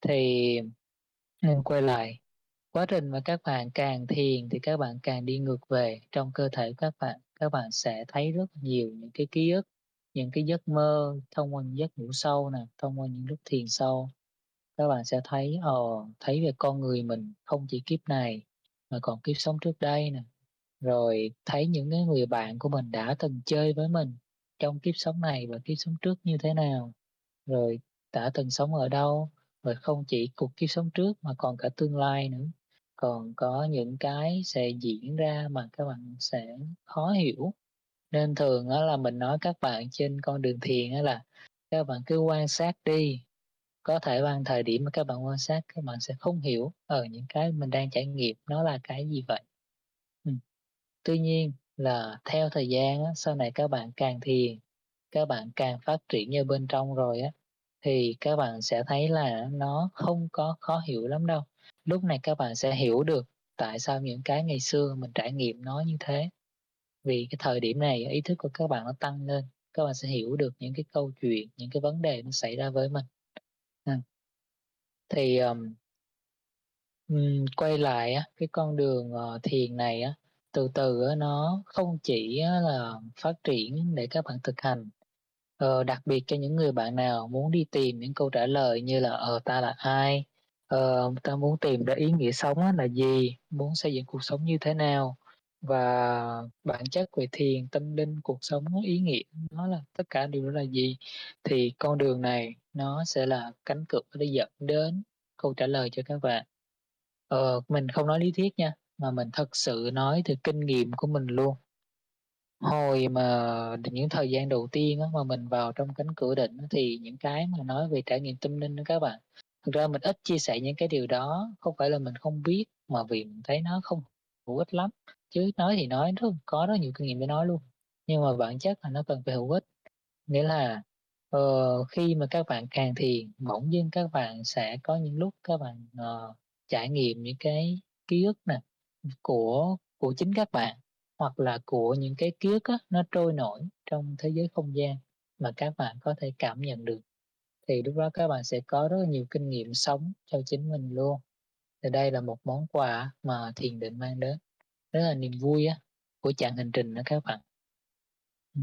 [SPEAKER 1] Thì nên quay lại, quá trình mà các bạn càng thiền thì các bạn càng đi ngược về trong cơ thể các bạn, các bạn sẽ thấy rất nhiều những cái ký ức, những cái giấc mơ thông qua những giấc ngủ sâu nè, thông qua những lúc thiền sâu. Các bạn sẽ thấy, ồ thấy về con người mình không chỉ kiếp này mà còn kiếp sống trước đây nè, rồi thấy những cái người bạn của mình đã từng chơi với mình trong kiếp sống này và kiếp sống trước như thế nào, rồi đã từng sống ở đâu, rồi không chỉ cuộc kiếp sống trước mà còn cả tương lai nữa. Còn có những cái sẽ diễn ra mà các bạn sẽ khó hiểu. Nên thường á là mình nói các bạn trên con đường thiền là các bạn cứ quan sát đi, có thể bằng thời điểm mà các bạn quan sát các bạn sẽ không hiểu, ở những cái mình đang trải nghiệm nó là cái gì vậy. ừ. Tuy nhiên là theo thời gian á, sau này các bạn càng thiền, các bạn càng phát triển như bên trong rồi á, thì các bạn sẽ thấy là nó không có khó hiểu lắm đâu. Lúc này các bạn sẽ hiểu được tại sao những cái ngày xưa mình trải nghiệm nó như thế. Vì cái thời điểm này ý thức của các bạn nó tăng lên, các bạn sẽ hiểu được những cái câu chuyện, những cái vấn đề nó xảy ra với mình. Ờ. Thì, ờm ừm, quay lại á, cái con đường, ờ, thiền này á, từ từ á, nó không chỉ á là phát triển để các bạn thực hành, ờ, đặc biệt cho những người bạn nào muốn đi tìm những câu trả lời như là, ờ, ta là ai, ờ, ta muốn tìm ra ý nghĩa sống á là gì, muốn xây dựng cuộc sống như thế nào? Và bản chất về thiền, tâm linh, cuộc sống, ý nghĩa nó là tất cả điều đó là gì, thì con đường này nó sẽ là cánh cửa để dẫn đến câu trả lời cho các bạn. Ờ, mình không nói lý thuyết nha, mà mình thật sự nói từ kinh nghiệm của mình luôn. hồi mà những thời gian đầu tiên á, mà mình vào trong cánh cửa định thì những cái mà nói về trải nghiệm tâm linh đó các bạn thực ra mình ít chia sẻ những cái điều đó không phải là mình không biết mà vì mình thấy nó không hữu ích lắm. Chứ nói thì nói rất có rất nhiều kinh nghiệm để nói luôn. Nhưng mà bản chất là nó cần phải hữu ích. Nghĩa là uh, khi mà các bạn càng thiền bỗng dưng các bạn sẽ có những lúc các bạn uh, trải nghiệm những cái ký ức nè của của chính các bạn hoặc là của những cái ký ức á, nó trôi nổi trong thế giới không gian mà các bạn có thể cảm nhận được thì lúc đó các bạn sẽ có rất nhiều kinh nghiệm sống cho chính mình luôn thì đây là một món quà mà thiền định mang đến. Rất là niềm vui á, của chặng hành trình đó các bạn. Ừ.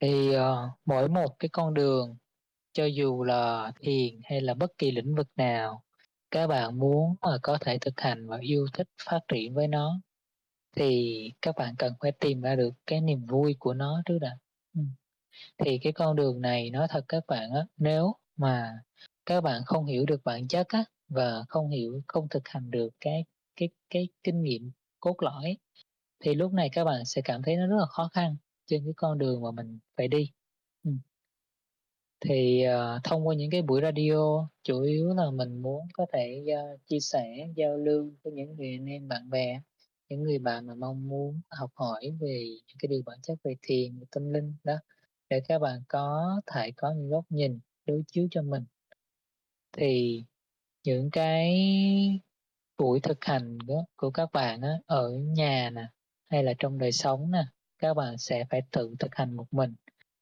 [SPEAKER 1] Thì uh, mỗi một cái con đường cho dù là thiền hay là bất kỳ lĩnh vực nào các bạn muốn mà có thể thực hành và yêu thích phát triển với nó thì các bạn cần phải tìm ra được cái niềm vui của nó trước đã. Ừ. Thì cái con đường này nói thật các bạn á nếu mà các bạn không hiểu được bản chất á và không hiểu không thực hành được cái cái cái kinh nghiệm cốt lõi. Thì lúc này các bạn sẽ cảm thấy nó rất là khó khăn trên cái con đường mà mình phải đi. Ừ. thì uh, thông qua những cái buổi radio chủ yếu là mình muốn có thể uh, chia sẻ giao lưu với những người anh em bạn bè những người bạn mà mong muốn học hỏi về những cái điều bản chất về thiền về tâm linh đó để các bạn có thể có những góc nhìn đối chiếu cho mình. Thì những cái buổi thực hành đó, của các bạn đó, ở nhà nè hay là trong đời sống nè các bạn sẽ phải tự thực hành một mình.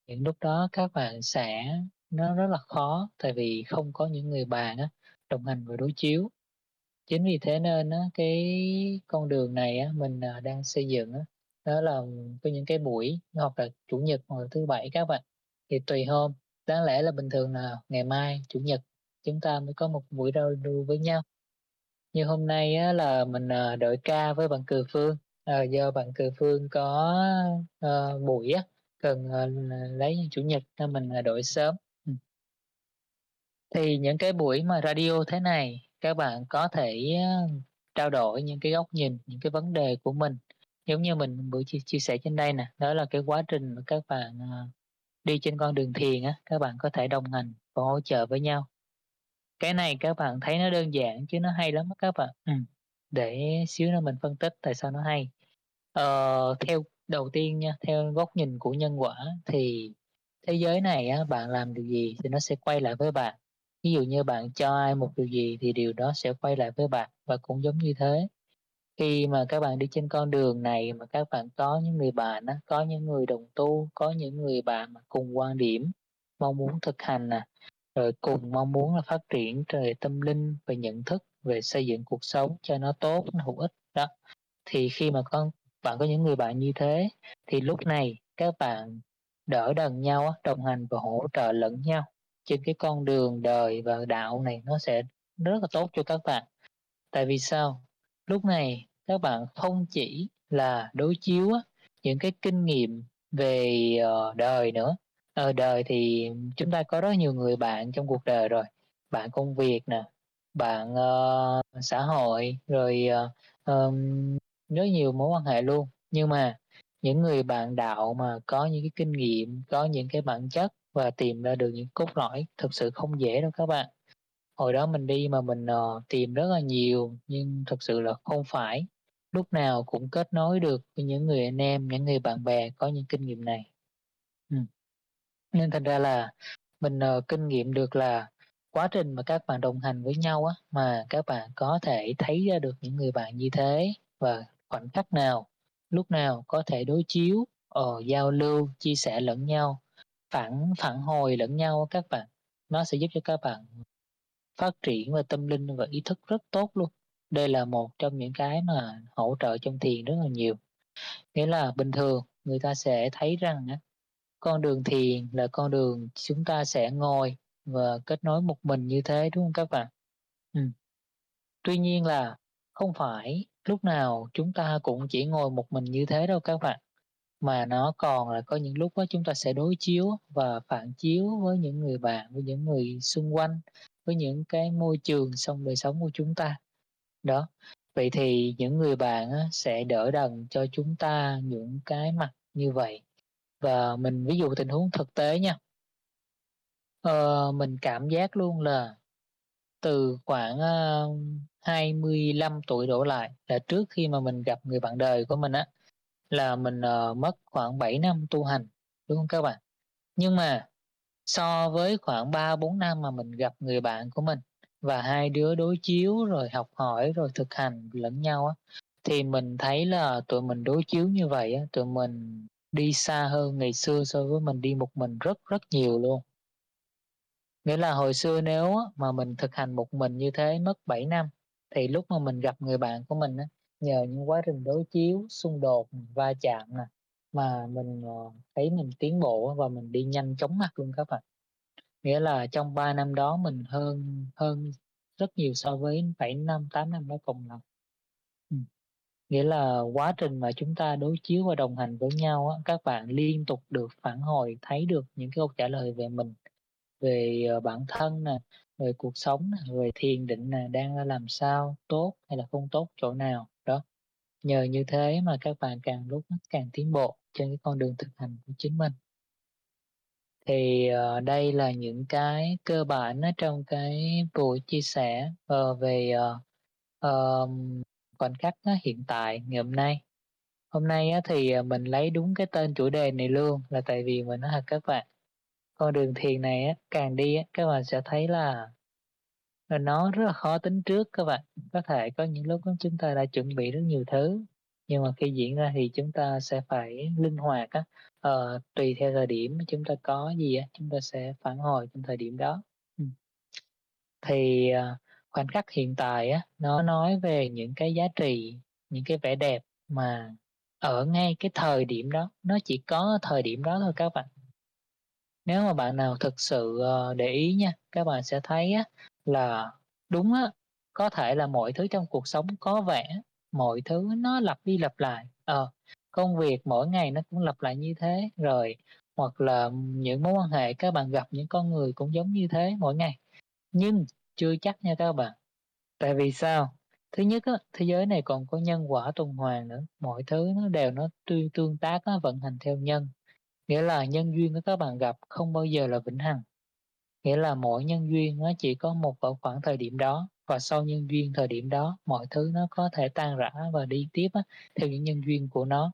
[SPEAKER 1] Những lúc đó các bạn sẽ nó rất là khó tại vì không có những người bạn á, đồng hành và đối chiếu. Chính vì thế nên á, cái con đường này á, mình à, đang xây dựng á, đó là có những cái buổi hoặc là chủ nhật hoặc là thứ bảy các bạn. Thì tùy hôm. Đáng lẽ là bình thường là ngày mai chủ nhật chúng ta mới có một buổi giao lưu với nhau. Như hôm nay á, là mình ờ, à, đội ca với bạn Cừ Phương. À, do bạn Cừ Phương có à, buổi á, cần à, lấy chủ nhật nên mình đội sớm. Ừ. thì những cái buổi mà radio thế này các bạn có thể trao đổi những cái góc nhìn những cái vấn đề của mình. Giống như mình vừa chia, chia sẻ trên đây nè đó là cái quá trình mà các bạn đi trên con đường thiền á các bạn có thể đồng hành và hỗ trợ với nhau cái này các bạn thấy nó đơn giản chứ nó hay lắm các bạn. Ừ. để xíu nữa mình phân tích tại sao nó hay. Ờ, theo đầu tiên nha theo góc nhìn của nhân quả thì thế giới này á, bạn làm điều gì thì nó sẽ quay lại với bạn. Ví dụ như bạn cho ai một điều gì thì điều đó sẽ quay lại với bạn và cũng giống như thế. Khi mà các bạn đi trên con đường này mà các bạn có những người bạn á, có những người đồng tu có những người bạn mà cùng quan điểm mong muốn thực hành nè rồi cùng mong muốn là phát triển về tâm linh, về nhận thức, về xây dựng cuộc sống cho nó tốt, nó hữu ích. Đó. Thì khi mà con, bạn có những người bạn như thế, thì lúc này các bạn đỡ đần nhau đồng hành và hỗ trợ lẫn nhau. Trên cái con đường đời và đạo này nó sẽ rất là tốt cho các bạn. Tại vì sao? Lúc này các bạn không chỉ là đối chiếu những cái kinh nghiệm về ờ, đời nữa ở đời thì chúng ta có rất nhiều người bạn trong cuộc đời rồi. Bạn công việc nè bạn uh, xã hội rồi uh, um, rất nhiều mối quan hệ luôn. Nhưng mà những người bạn đạo mà có những cái kinh nghiệm có những cái bản chất và tìm ra được những cốt lõi thực sự không dễ đâu các bạn. Hồi đó mình đi mà mình uh, tìm rất là nhiều nhưng thực sự là không phải. Lúc nào cũng kết nối được với những người anh em những người bạn bè có những kinh nghiệm này nên thành ra là mình uh, kinh nghiệm được là quá trình mà các bạn đồng hành với nhau á mà các bạn có thể thấy ra được những người bạn như thế và khoảnh khắc nào lúc nào có thể đối chiếu uh, giao lưu chia sẻ lẫn nhau phản phản hồi lẫn nhau các bạn nó sẽ giúp cho các bạn phát triển về tâm linh và ý thức rất tốt luôn. Đây là một trong những cái mà hỗ trợ trong thiền rất là nhiều. Nghĩa là bình thường người ta sẽ thấy rằng con đường thiền là con đường chúng ta sẽ ngồi và kết nối một mình như thế, đúng không các bạn? Ừ. tuy nhiên là không phải lúc nào chúng ta cũng chỉ ngồi một mình như thế đâu các bạn, mà nó còn là có những lúc đó chúng ta sẽ đối chiếu và phản chiếu với những người bạn, với những người xung quanh, với những cái môi trường trong đời sống của chúng ta. Đó. Vậy thì những người bạn sẽ đỡ đần cho chúng ta những cái mặt như vậy và mình ví dụ tình huống thực tế nha. Ờ, mình cảm giác luôn là từ khoảng ờ, uh, 25 tuổi đổ lại là trước khi mà mình gặp người bạn đời của mình á là mình uh, mất khoảng 7 năm tu hành đúng không các bạn? Nhưng mà so với khoảng 3 4 năm mà mình gặp người bạn của mình và hai đứa đối chiếu rồi học hỏi rồi thực hành lẫn nhau á thì mình thấy là tụi mình đối chiếu như vậy á tụi mình đi xa hơn ngày xưa so với mình, đi một mình rất rất nhiều luôn. Nghĩa là hồi xưa nếu mà mình thực hành một mình như thế mất 7 năm, thì lúc mà mình gặp người bạn của mình á, nhờ những quá trình đối chiếu, xung đột, va chạm nè, mà mình ờ, thấy mình tiến bộ và mình đi nhanh chóng mặt luôn các bạn. Nghĩa là trong 3 năm đó mình hơn hơn rất nhiều so với 7 năm 8 năm đó cùng lắm. Ừ nghĩa là quá trình mà chúng ta đối chiếu và đồng hành với nhau á, các bạn liên tục được phản hồi thấy được những cái câu trả lời về mình về ờ, bản thân nè về cuộc sống nè về thiền định nè đang làm sao tốt hay là không tốt chỗ nào đó. Nhờ như thế mà các bạn càng lúc càng tiến bộ trên cái con đường thực hành của chính mình. Thì uh, đây là những cái cơ bản ở trong cái buổi chia sẻ uh, về uh, khoảnh khắc hiện tại ngày hôm nay. Hôm nay thì à, mình lấy đúng cái tên chủ đề này luôn là tại vì mình nói thật các bạn. Con đường thiền này càng đi các bạn sẽ thấy là nó rất là khó tính trước các bạn. Có thể có những lúc chúng ta đã chuẩn bị rất nhiều thứ nhưng mà khi diễn ra thì chúng ta sẽ phải linh hoạt á. Ờ, tùy theo thời điểm chúng ta có gì á chúng ta sẽ phản hồi trong thời điểm đó. Thì à, khoảnh khắc hiện tại á nó nói về những cái giá trị những cái vẻ đẹp mà ở ngay cái thời điểm đó nó chỉ có thời điểm đó thôi các bạn. Nếu mà bạn nào thực sự ờ, để ý nha các bạn sẽ thấy á, là đúng á có thể là mọi thứ trong cuộc sống có vẻ mọi thứ nó lặp đi lặp lại. Ờ công việc mỗi ngày nó cũng lặp lại như thế rồi hoặc là những mối quan hệ các bạn gặp những con người cũng giống như thế mỗi ngày. Nhưng chưa chắc nha các bạn. Tại vì sao? Thứ nhất á, thế giới này còn có nhân quả tuần hoàn nữa. Mọi thứ nó đều nó tương tương tác nó vận hành theo nhân. Nghĩa là nhân duyên của các bạn gặp không bao giờ là vĩnh hằng. Nghĩa là mỗi nhân duyên nó chỉ có một vào khoảng thời điểm đó. Và sau nhân duyên thời điểm đó mọi thứ nó có thể tan rã và đi tiếp á, theo những nhân duyên của nó.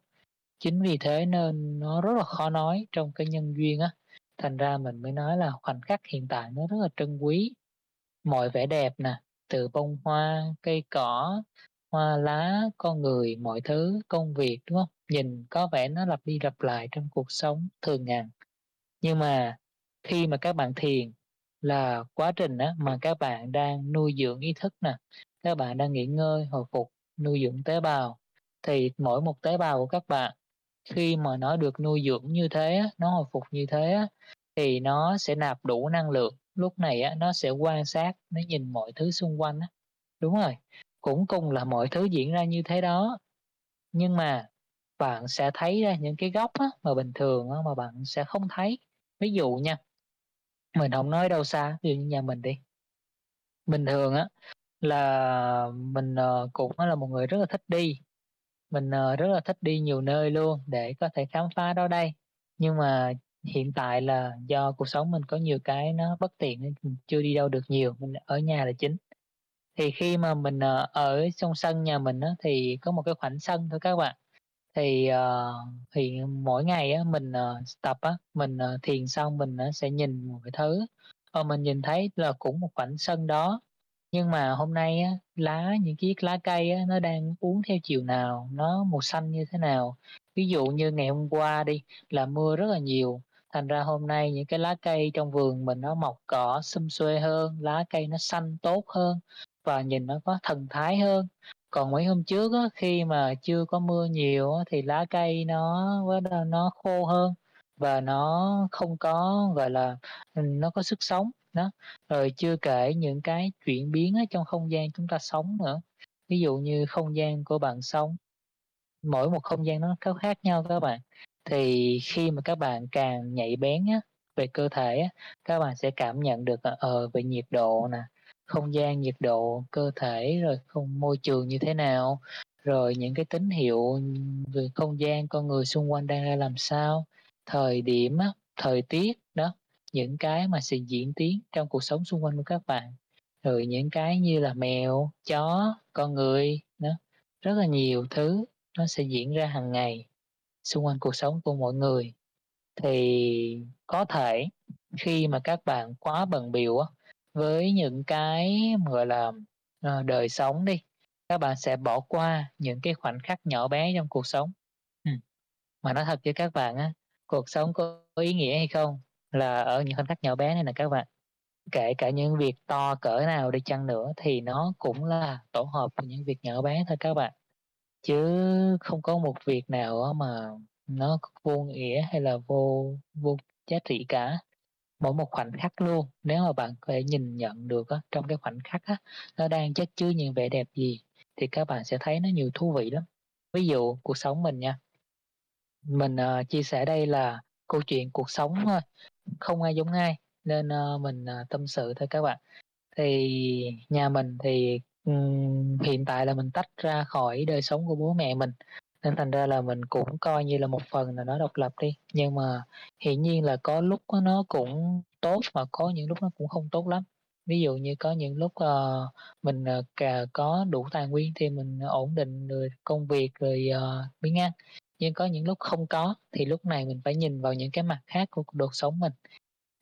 [SPEAKER 1] Chính vì thế nên nó rất là khó nói trong cái nhân duyên á. Thành ra mình mới nói là khoảnh khắc hiện tại nó rất là trân quý mọi vẻ đẹp nè, từ bông hoa, cây cỏ, hoa lá, con người, mọi thứ, công việc, đúng không? Nhìn có vẻ nó lặp đi lặp lại trong cuộc sống thường ngày. Nhưng mà khi mà các bạn thiền là quá trình đó mà các bạn đang nuôi dưỡng ý thức nè, các bạn đang nghỉ ngơi, hồi phục, nuôi dưỡng tế bào, thì mỗi một tế bào của các bạn, khi mà nó được nuôi dưỡng như thế nó hồi phục như thế thì nó sẽ nạp đủ năng lượng lúc này á, nó sẽ quan sát nó nhìn mọi thứ xung quanh á. đúng rồi cũng cùng là mọi thứ diễn ra như thế đó. Nhưng mà bạn sẽ thấy ra những cái góc á, mà bình thường á, mà bạn sẽ không thấy. Ví dụ nha mình không nói đâu xa ví dụ như nhà mình đi. Bình thường á là mình ờ, cũng là một người rất là thích đi. Mình ờ, rất là thích đi nhiều nơi luôn để có thể khám phá đó đây. Nhưng mà hiện tại là do cuộc sống mình có nhiều cái nó bất tiện nên mình chưa đi đâu được nhiều mình ở nhà là chính. Thì khi mà mình uh, ở trong sân nhà mình á, thì có một cái khoảng sân thôi các bạn. Thì uh, thì mỗi ngày á mình uh, tập á mình uh, thiền xong mình uh, sẽ nhìn một cái thứ. Và mình nhìn thấy là cũng một khoảng sân đó. Nhưng mà hôm nay á lá những chiếc lá cây á nó đang uống theo chiều nào nó màu xanh như thế nào. Ví dụ như ngày hôm qua đi là mưa rất là nhiều thành ra hôm nay những cái lá cây trong vườn mình nó mọc cỏ xum xuê hơn lá cây nó xanh tốt hơn và nhìn nó có thần thái hơn. Còn mấy hôm trước á, khi mà chưa có mưa nhiều á, thì lá cây nó nó khô hơn và nó không có gọi là nó có sức sống đó. Rồi chưa kể những cái chuyển biến ở trong không gian chúng ta sống nữa. Ví dụ như không gian của bạn sống mỗi một không gian nó có khác nhau các bạn thì khi mà các bạn càng nhạy bén á, về cơ thể á, các bạn sẽ cảm nhận được ờ về nhiệt độ nè không gian, nhiệt độ, cơ thể, rồi không môi trường như thế nào, rồi những cái tín hiệu về không gian, con người xung quanh đang ra làm sao, thời điểm á, thời tiết, đó, những cái mà sẽ diễn tiến trong cuộc sống xung quanh của các bạn. Rồi những cái như là mèo, chó, con người, đó, rất là nhiều thứ nó sẽ diễn ra hàng ngày xung quanh cuộc sống của mọi người. Thì có thể khi mà các bạn quá bận biểu á, với những cái, gọi là, ờ, đời sống đi, các bạn sẽ bỏ qua những cái khoảnh khắc nhỏ bé trong cuộc sống. Ừ. Mà nói thật với các bạn á, cuộc sống có ý nghĩa hay không là ở những khoảnh khắc nhỏ bé này nè các bạn. Kể cả những việc to cỡ nào đi chăng nữa thì nó cũng là tổ hợp của những việc nhỏ bé thôi các bạn. Chứ không có một việc nào mà nó vô nghĩa hay là vô vô giá trị cả. Mỗi một khoảnh khắc luôn, nếu mà bạn có thể nhìn nhận được á, trong cái khoảnh khắc á, nó đang chất chứa những vẻ đẹp gì thì các bạn sẽ thấy nó nhiều thú vị lắm. Ví dụ cuộc sống mình nha. Mình, uh, chia sẻ đây là câu chuyện cuộc sống thôi, không ai giống ai, nên, uh, mình, uh, tâm sự thôi các bạn. Thì nhà mình thì, um, hiện tại là mình tách ra khỏi đời sống của bố mẹ mình, nên thành ra là mình cũng coi như là một phần là nó độc lập đi. Nhưng mà hiển nhiên là có lúc nó cũng tốt mà có những lúc nó cũng không tốt lắm. Ví dụ như có những lúc, uh, mình, uh, cà có đủ tài nguyên thì mình ổn định rồi công việc rồi, ờ, uh, miếng ăn, nhưng có những lúc không có thì lúc này mình phải nhìn vào những cái mặt khác của cuộc đời sống mình.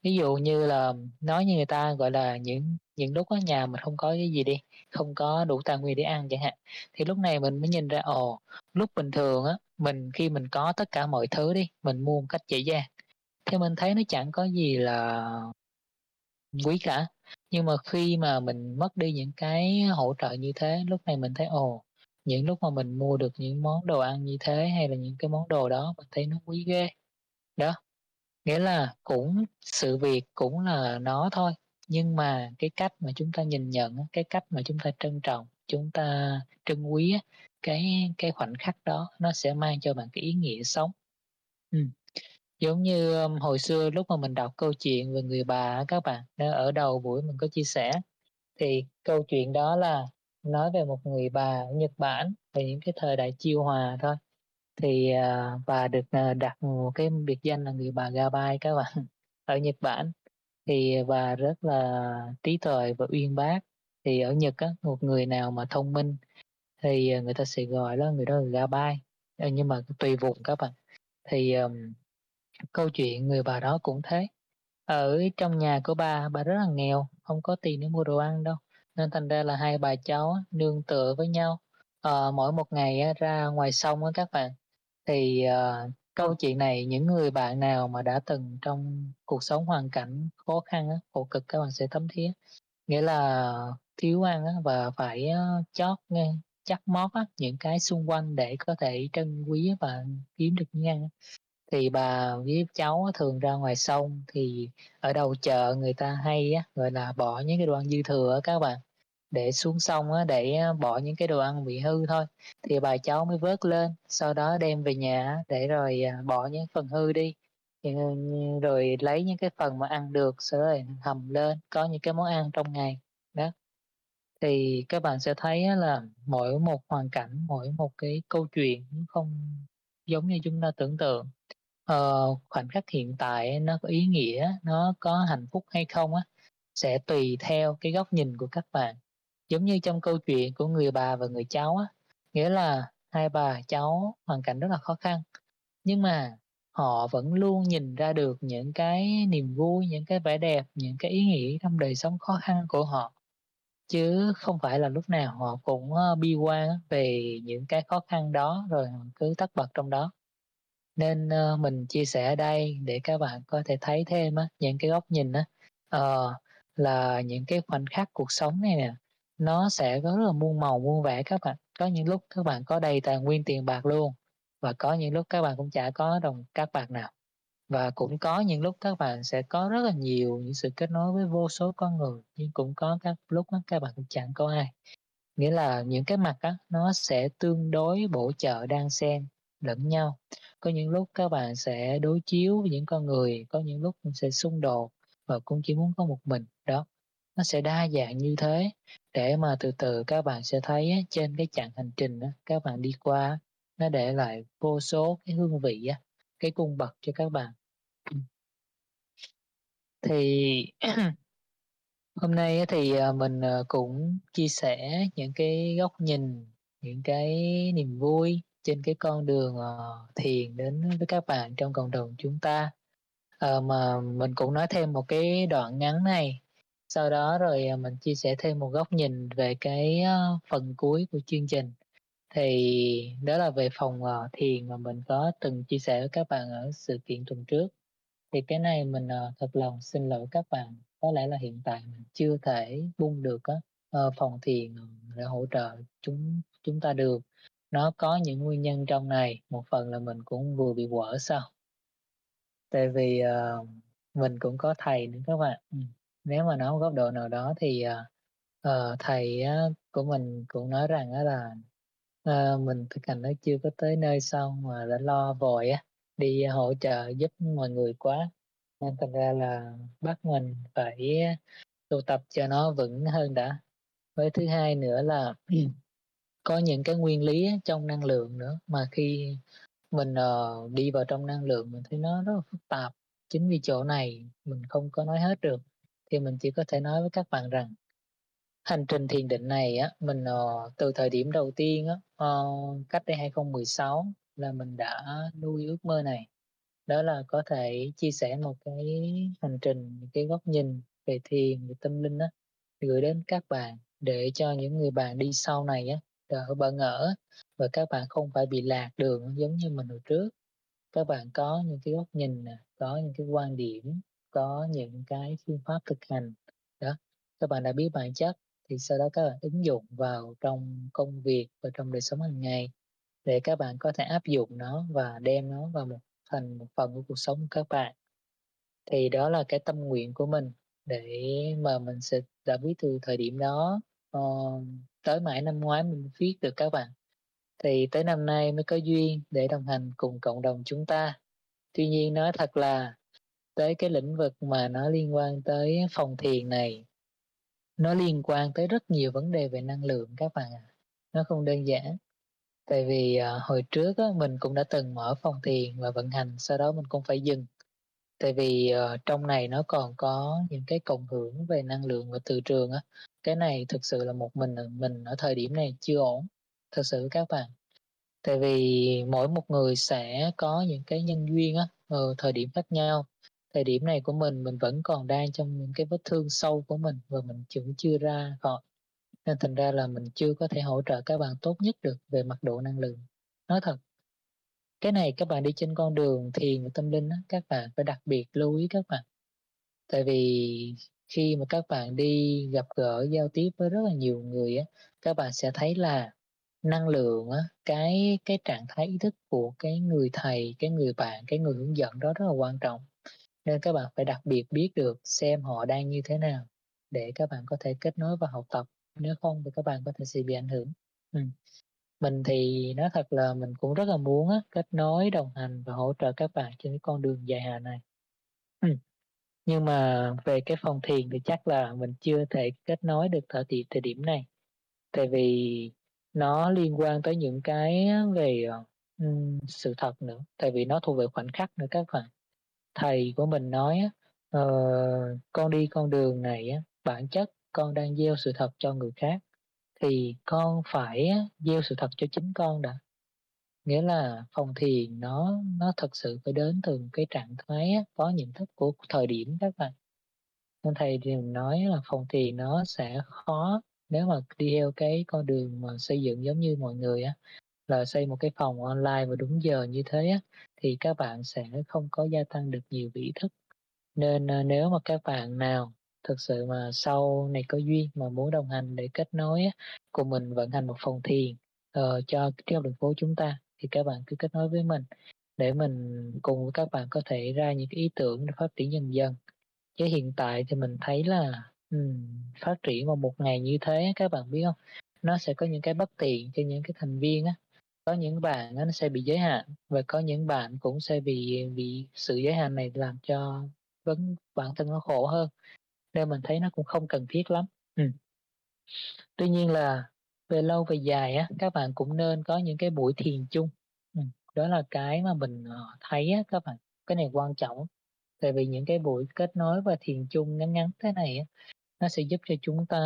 [SPEAKER 1] Ví dụ như là nói như người ta, gọi là, những những lúc ở nhà mình không có cái gì đi, không có đủ tài nguyên để ăn chẳng hạn, thì lúc này mình mới nhìn ra, ồ, lúc bình thường á, mình khi mình có tất cả mọi thứ đi, mình mua một cách dễ dàng, thì mình thấy nó chẳng có gì là quý cả. Nhưng mà khi mà mình mất đi những cái hỗ trợ như thế, lúc này mình thấy, ồ, những lúc mà mình mua được những món đồ ăn như thế hay là những cái món đồ đó mình thấy nó quý ghê. Đó, nghĩa là cũng sự việc cũng là nó thôi, nhưng mà cái cách mà chúng ta nhìn nhận cái cách mà chúng ta trân trọng, chúng ta trân quý cái cái khoảnh khắc đó nó sẽ mang cho bạn cái ý nghĩa sống. ừ. giống như, hồi xưa lúc mà mình đọc câu chuyện về người bà các bạn, ở ở đầu buổi mình có chia sẻ, thì câu chuyện đó là nói về một người bà ở Nhật Bản về những cái thời đại Chiêu Hòa thôi. Thì, và được, à, đặt một cái biệt danh là người bà Gabai các bạn, ở Nhật Bản. Thì bà rất là trí tuệ và uyên bác, thì ở Nhật á, một người nào mà thông minh thì, à, người ta sẽ gọi đó người đó là Gabai ờ, nhưng mà tùy vùng các bạn. Thì, um, câu chuyện người bà đó cũng thế, ở trong nhà của bà, bà rất là nghèo, không có tiền để mua đồ ăn đâu, nên thành ra là hai bà cháu nương tựa với nhau. à, mỗi một ngày ra ngoài sông á các bạn, thì, uh, câu chuyện này những người bạn nào mà đã từng trong cuộc sống hoàn cảnh khó khăn khổ cực các bạn sẽ thấm thía. Nghĩa là thiếu ăn á và phải, ờ, chót nghe chắt mót á, những cái xung quanh để có thể trân quý và kiếm được những ăn. Thì bà với cháu thường ra ngoài sông thì ở đầu chợ người ta hay á, gọi là, bỏ những cái đồ ăn dư thừa các bạn, để xuống sông á để, bỏ những cái đồ ăn bị hư thôi, thì bà cháu mới vớt lên, sau đó đem về nhà để rồi, à, bỏ những phần hư đi, ừ, rồi lấy những cái phần mà ăn được sau đó rồi hầm lên, có những cái món ăn trong ngày, đó. Thì các bạn sẽ thấy là mỗi một hoàn cảnh, mỗi một cái câu chuyện không giống như chúng ta tưởng tượng. Ờ, khoảnh khắc hiện tại nó có ý nghĩa, nó có hạnh phúc hay không á, sẽ tùy theo cái góc nhìn của các bạn. Giống như trong câu chuyện của người bà và người cháu á, nghĩa là hai bà cháu hoàn cảnh rất là khó khăn, nhưng mà họ vẫn luôn nhìn ra được những cái niềm vui, những cái vẻ đẹp, những cái ý nghĩa trong đời sống khó khăn của họ, chứ không phải là lúc nào họ cũng, ờ, bi quan về những cái khó khăn đó rồi cứ tất bật trong đó. Nên, ờ, mình chia sẻ ở đây để các bạn có thể thấy thêm á, những cái góc nhìn á, ờ, là những cái khoảnh khắc cuộc sống này nè, nó sẽ có rất là muôn màu muôn vẻ các bạn. Có những lúc các bạn có đầy tài nguyên tiền bạc luôn, và có những lúc các bạn cũng chả có đồng cát bạc nào. Và cũng có những lúc các bạn sẽ có rất là nhiều những sự kết nối với vô số con người, nhưng cũng có các lúc các bạn cũng chẳng có ai. Nghĩa là những cái mặt á, nó sẽ tương đối bổ trợ, đan xen lẫn nhau. Có những lúc các bạn sẽ đối chiếu với những con người, có những lúc cũng sẽ xung đột và cũng chỉ muốn có một mình, đó. nó sẽ đa dạng như thế để mà từ từ các bạn sẽ thấy á, trên cái chặng hành trình á, các bạn đi qua nó để lại vô số cái hương vị á, cái cung bậc cho các bạn. Thì hôm nay thì à, mình à, cũng chia sẻ những cái góc nhìn những cái niềm vui trên cái con đường à, thiền đến với các bạn trong cộng đồng chúng ta. À, mà mình cũng nói thêm một cái đoạn ngắn này sau đó rồi à, mình chia sẻ thêm một góc nhìn về cái phần cuối của chương trình. Thì đó là về phòng à, thiền mà mình có từng chia sẻ với các bạn ở sự kiện tuần trước. Thì cái này mình à, thật lòng xin lỗi các bạn. Có lẽ là hiện tại mình chưa thể bung được á ờ, phòng thiền để hỗ trợ chúng chúng ta được. Nó có những nguyên nhân trong này. Một phần là mình cũng vừa bị quở sao. Tại vì uh, mình cũng có thầy nữa các bạn. Ừ nếu mà nói một góc độ nào đó thì uh, thầy uh, của mình cũng nói rằng đó là uh, mình thực hành nó chưa có tới nơi xong mà đã lo vội á đi hỗ trợ giúp mọi người quá. Nên thành ra là bắt mình phải tu tập cho nó vững hơn đã. Với thứ hai nữa là có những cái nguyên lý trong năng lượng nữa mà khi mình uh, đi vào trong năng lượng mình thấy nó rất là phức tạp. Chính vì chỗ này mình không có nói hết được thì mình chỉ có thể nói với các bạn rằng, hành trình thiền định này á, mình ờ, từ thời điểm đầu tiên á ờ, cách đây 2016 là mình đã nuôi ước mơ này. Đó là có thể chia sẻ một cái hành trình cái góc nhìn về thiền, về tâm linh á, gửi đến các bạn để cho những người bạn đi sau này á, đỡ bỡ ngỡ và các bạn không phải bị lạc đường giống như mình hồi trước. Các bạn có những cái góc nhìn có những cái quan điểm có những cái phương pháp thực hành. Đó các bạn đã biết bản chất thì sau đó các bạn ứng dụng vào trong công việc và trong đời sống hàng ngày để các bạn có thể áp dụng nó và đem nó vào một thành một phần của cuộc sống của các bạn. Thì đó là cái tâm nguyện của mình để mà mình sẽ đã viết từ thời điểm đó uh, tới mãi năm ngoái mình viết được các bạn. Thì tới năm nay mới có duyên để đồng hành cùng cộng đồng chúng ta. Tuy nhiên nói thật là tới cái lĩnh vực mà nó liên quan tới phòng thiền này. Nó liên quan tới rất nhiều vấn đề về năng lượng các bạn ạ. À. nó không đơn giản. Tại vì uh, hồi trước á, mình cũng đã từng mở phòng thiền và vận hành sau đó mình cũng phải dừng. Tại vì uh, trong này nó còn có những cái cộng hưởng về năng lượng và từ trường á. Cái này thực sự là một mình mình ở thời điểm này chưa ổn thật sự các bạn. Tại vì mỗi một người sẽ có những cái nhân duyên á ở thời điểm khác nhau thời điểm này của mình mình vẫn còn đang trong những cái vết thương sâu của mình và mình vẫn chưa ra khỏi. Nên thành ra là mình chưa có thể hỗ trợ các bạn tốt nhất được về mặt độ năng lượng. Nói thật cái này các bạn đi trên con đường thiền và tâm linh á, các bạn phải đặc biệt lưu ý các bạn. Tại vì khi mà các bạn đi gặp gỡ giao tiếp với rất là nhiều người á các bạn sẽ thấy là năng lượng á cái cái trạng thái ý thức của cái người thầy cái người bạn cái người hướng dẫn đó rất là quan trọng nên các bạn phải đặc biệt biết được xem họ đang như thế nào để các bạn có thể kết nối và học tập. Nếu không thì các bạn có thể sẽ bị ảnh hưởng. Ừ. mình thì nói thật là mình cũng rất là muốn á, kết nối đồng hành và hỗ trợ các bạn trên cái con đường dài hạn này. Ừ. nhưng mà về cái phòng thiền thì chắc là mình chưa thể kết nối được thời, thời điểm này. Tại vì nó liên quan tới những cái về um, sự thật nữa. Tại vì nó thuộc về khoảnh khắc nữa các bạn thầy của mình nói á, uh, con đi con đường này á, bản chất con đang gieo sự thật cho người khác thì con phải gieo sự thật cho chính con đã. Nghĩa là phòng thiền nó nó thật sự phải đến từ cái trạng thái có nhận thức của thời điểm các bạn. Nên thầy thì nói là phòng thiền nó sẽ khó nếu mà đi theo cái con đường mà xây dựng giống như mọi người á là xây một cái phòng online và đúng giờ như thế á thì các bạn sẽ không có gia tăng được nhiều vị thức. Nên ờ, nếu mà các bạn nào thực sự mà sau này có duyên mà muốn đồng hành để kết nối cùng mình vận hành một phòng thiền uh, cho cái học đường phố chúng ta thì các bạn cứ kết nối với mình để mình cùng với các bạn có thể ra những cái ý tưởng để phát triển dần dần. Chứ hiện tại thì mình thấy là um, phát triển vào một ngày như thế các bạn biết không? Nó sẽ có những cái bất tiện cho những cái thành viên á có những bạn nó sẽ bị giới hạn và có những bạn cũng sẽ bị bị sự giới hạn này làm cho vấn bản thân nó khổ hơn nên mình thấy nó cũng không cần thiết lắm. ừ. Tuy nhiên là về lâu về dài á, các bạn cũng nên có những cái buổi thiền chung. ừ. đó là cái mà mình, ờ, thấy á các bạn, cái này quan trọng. Tại vì những cái buổi kết nối và thiền chung ngắn ngắn thế này á, nó sẽ giúp cho chúng ta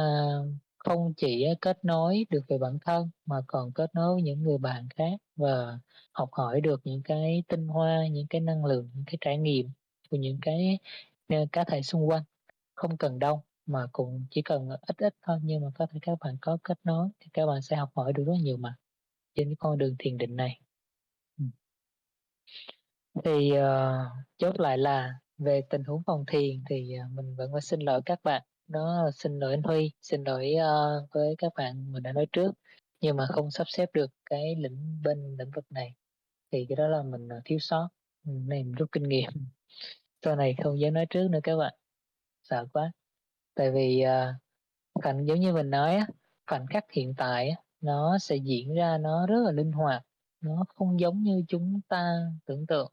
[SPEAKER 1] không chỉ kết nối được về bản thân mà còn kết nối với những người bạn khác và học hỏi được những cái tinh hoa, những cái năng lượng, những cái trải nghiệm của những cái, ờ, cá thể xung quanh. Không cần đông mà cũng chỉ cần ít ít thôi nhưng mà có thể các bạn có kết nối thì các bạn sẽ học hỏi được rất nhiều mà, trên cái con đường thiền định này. Ừ. Thì, uh, chốt lại là về tình huống phòng thiền thì, uh, mình vẫn phải xin lỗi các bạn, nó xin lỗi anh Huy, xin lỗi, uh, với các bạn mình đã nói trước, nhưng mà không sắp xếp được cái lĩnh bên lĩnh vực này, thì cái đó là mình, ờ, thiếu sót, này mình rút kinh nghiệm. Sau này không dám nói trước nữa các bạn, sợ quá. Tại vì, ờ, khoảnh giống như mình nói á, khoảnh khắc hiện tại nó sẽ diễn ra nó rất là linh hoạt, nó không giống như chúng ta tưởng tượng.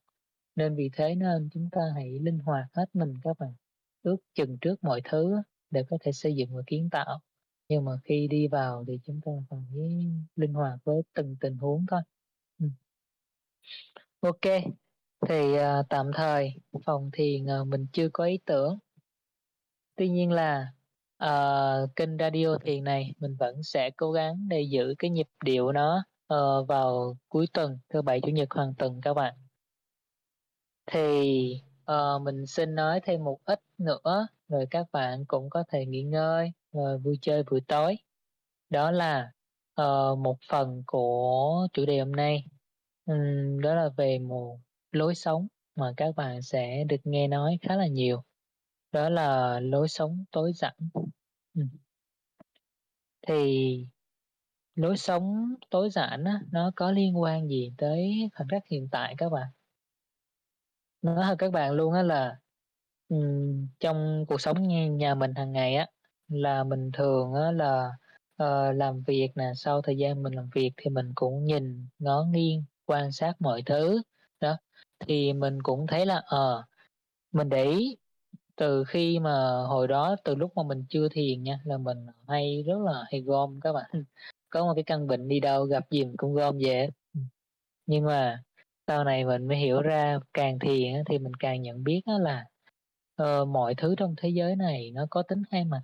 [SPEAKER 1] Nên vì thế nên chúng ta hãy linh hoạt hết mình các bạn, ước chừng trước mọi thứ để có thể xây dựng và kiến tạo. Nhưng mà khi đi vào thì chúng ta phải linh hoạt với từng tình huống thôi. Ừ. ok thì, à, tạm thời phòng thiền, à, mình chưa có ý tưởng. Tuy nhiên là, à, kênh radio thiền này mình vẫn sẽ cố gắng để giữ cái nhịp điệu nó, à, vào cuối tuần, thứ Bảy, Chủ nhật hàng tuần các bạn. Thì, à, mình xin nói thêm một ít nữa, rồi các bạn cũng có thể nghỉ ngơi, rồi vui chơi buổi tối. Đó là, uh, một phần của chủ đề hôm nay, uhm, đó là về một lối sống mà các bạn sẽ được nghe nói khá là nhiều, đó là lối sống tối giản. uhm. Thì lối sống tối giản á, nó có liên quan gì tới khoảnh khắc hiện tại các bạn? Nói thật các bạn luôn á là, ừm, trong cuộc sống nhà nhà mình hàng ngày á, là mình thường á là, ờ, làm việc nè, sau thời gian mình làm việc thì mình cũng nhìn ngó nghiêng, quan sát mọi thứ, đó. Thì mình cũng thấy là, ờ, mình để ý từ khi mà hồi đó từ lúc mà mình chưa thiền nha, là mình hay rất là hay gom các bạn, có một cái căn bệnh đi đâu gặp gì mình cũng gom về hết. Ừm. Nhưng mà sau này mình mới hiểu ra càng thiền á thì mình càng nhận biết á là, ờ, mọi thứ trong thế giới này nó có tính hai mặt.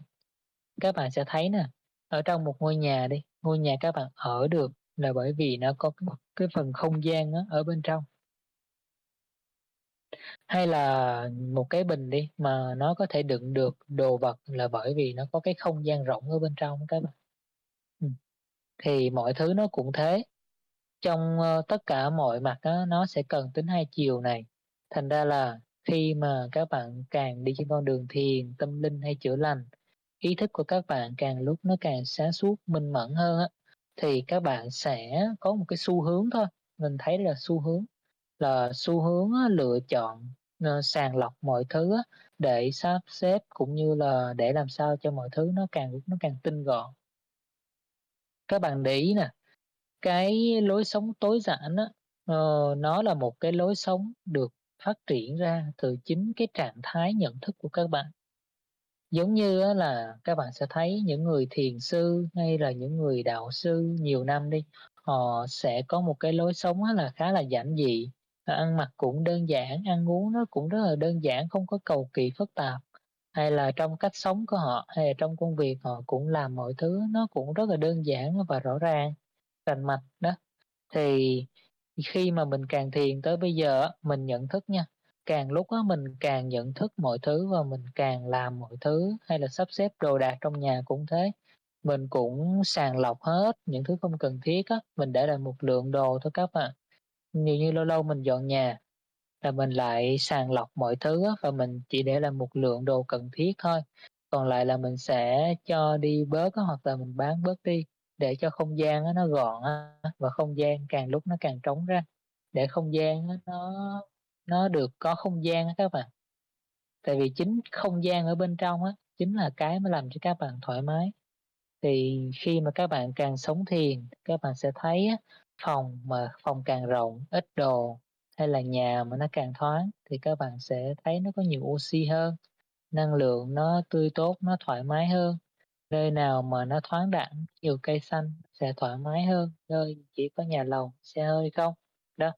[SPEAKER 1] Các bạn sẽ thấy nè, ở trong một ngôi nhà đi, ngôi nhà các bạn ở được là bởi vì nó có cái cái phần không gian đó ở bên trong. Hay là một cái bình đi, mà nó có thể đựng được đồ vật là bởi vì nó có cái không gian rộng ở bên trong các bạn. Ừ. Thì mọi thứ nó cũng thế, trong, ờ, tất cả mọi mặt đó, nó sẽ cần tính hai chiều này. Thành ra là khi mà các bạn càng đi trên con đường thiền, tâm linh hay chữa lành, ý thức của các bạn càng lúc nó càng sáng suốt, minh mẫn hơn á, thì các bạn sẽ có một cái xu hướng thôi, mình thấy là xu hướng, là xu hướng á lựa chọn, ờ, sàng lọc mọi thứ á, để sắp xếp cũng như là để làm sao cho mọi thứ nó càng lúc nó càng tinh gọn. Các bạn để ý nè, cái lối sống tối giản á, ờ, nó là một cái lối sống được phát triển ra từ chính cái trạng thái nhận thức của các bạn. Giống như là các bạn sẽ thấy những người thiền sư hay là những người đạo sư nhiều năm đi, họ sẽ có một cái lối sống là khá là giản dị, ăn mặc cũng đơn giản, ăn uống nó cũng rất là đơn giản, không có cầu kỳ phức tạp. Hay là trong cách sống của họ, hay là trong công việc họ cũng làm mọi thứ nó cũng rất là đơn giản và rõ ràng, rành mạch đó. Thì khi mà mình càng thiền tới bây giờ mình nhận thức nha, càng lúc á mình càng nhận thức mọi thứ và mình càng làm mọi thứ, hay là sắp xếp đồ đạc trong nhà cũng thế, mình cũng sàng lọc hết những thứ không cần thiết á, mình để lại một lượng đồ thôi các bạn. Nhiều như lâu lâu mình dọn nhà là mình lại sàng lọc mọi thứ á và mình chỉ để lại một lượng đồ cần thiết thôi, còn lại là mình sẽ cho đi bớt á hoặc là mình bán bớt đi, để cho không gian nó gọn và không gian càng lúc nó càng trống ra, để không gian nó nó được có không gian các bạn. Tại vì chính không gian ở bên trong á, chính là cái mà làm cho các bạn thoải mái. Thì khi mà các bạn càng sống thiền, các bạn sẽ thấy phòng mà phòng càng rộng, ít đồ, hay là nhà mà nó càng thoáng thì các bạn sẽ thấy nó có nhiều oxy hơn, năng lượng nó tươi tốt, nó thoải mái hơn. Nơi nào mà nó thoáng đãng, nhiều cây xanh sẽ thoải mái hơn, nơi chỉ có nhà lầu, xe hơi không. Đó,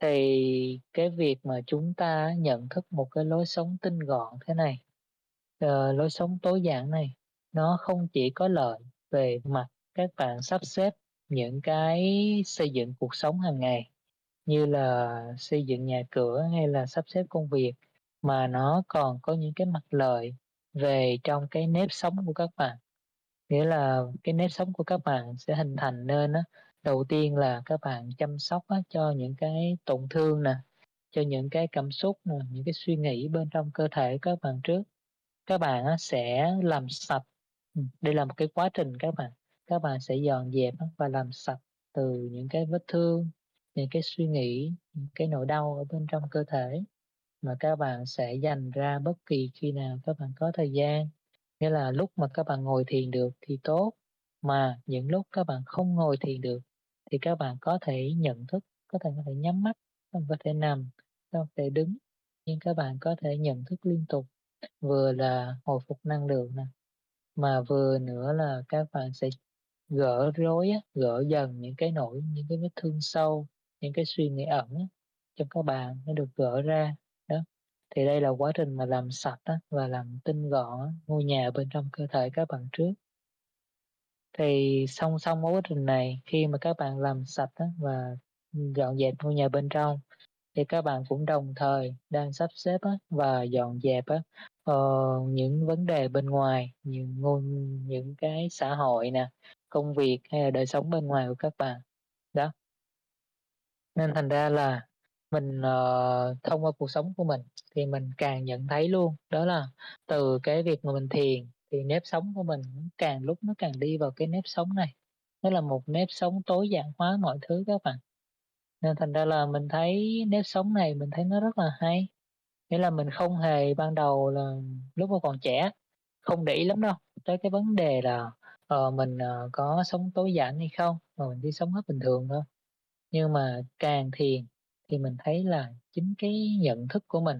[SPEAKER 1] thì cái việc mà chúng ta nhận thức một cái lối sống tinh gọn thế này, uh, lối sống tối giản này, nó không chỉ có lợi về mặt các bạn sắp xếp những cái xây dựng cuộc sống hàng ngày, như là xây dựng nhà cửa hay là sắp xếp công việc, mà nó còn có những cái mặt lợi về trong cái nếp sống của các bạn. Nghĩa là cái nếp sống của các bạn sẽ hình thành nên á, đầu tiên là các bạn chăm sóc á, cho những cái tổn thương nè, cho những cái cảm xúc nè, những cái suy nghĩ bên trong cơ thể các bạn trước. Các bạn á, sẽ làm sạch, ừ, đây là một cái quá trình các bạn, các bạn sẽ dọn dẹp và làm sạch từ những cái vết thương, những cái suy nghĩ, những cái nỗi đau ở bên trong cơ thể mà các bạn sẽ dành ra bất kỳ khi nào các bạn có thời gian. Nghĩa là lúc mà các bạn ngồi thiền được thì tốt, mà những lúc các bạn không ngồi thiền được thì các bạn có thể nhận thức, có thể có thể nhắm mắt, các bạn có thể nằm, các bạn có thể đứng, nhưng các bạn có thể nhận thức liên tục, vừa là hồi phục năng lượng nè, mà vừa nữa là các bạn sẽ gỡ rối gỡ dần những cái nỗi, những cái vết thương sâu, những cái suy nghĩ ẩn trong các bạn nó được gỡ ra. Thì đây là quá trình mà làm sạch á, và làm tinh gọn á, ngôi nhà bên trong cơ thể các bạn trước. Thì song song với quá trình này, khi mà các bạn làm sạch á, và dọn dẹp ngôi nhà bên trong, thì các bạn cũng đồng thời đang sắp xếp á, và dọn dẹp á, uh, những vấn đề bên ngoài, những ngôi những cái xã hội nè, công việc hay là đời sống bên ngoài của các bạn. Đó. Nên thành ra là mình, uh, thông qua cuộc sống của mình thì mình càng nhận thấy luôn, đó là từ cái việc mà mình thiền thì nếp sống của mình càng lúc nó càng đi vào cái nếp sống này, nó là một nếp sống tối giản hóa mọi thứ các bạn. Nên thành ra là mình thấy nếp sống này mình thấy nó rất là hay, nghĩa là mình không hề ban đầu là lúc mà còn trẻ, không để ý lắm đâu, tới cái vấn đề là, uh, mình, uh, có sống tối giản hay không, mà mình chỉ sống hết bình thường thôi. Nhưng mà càng thiền thì mình thấy là chính cái nhận thức của mình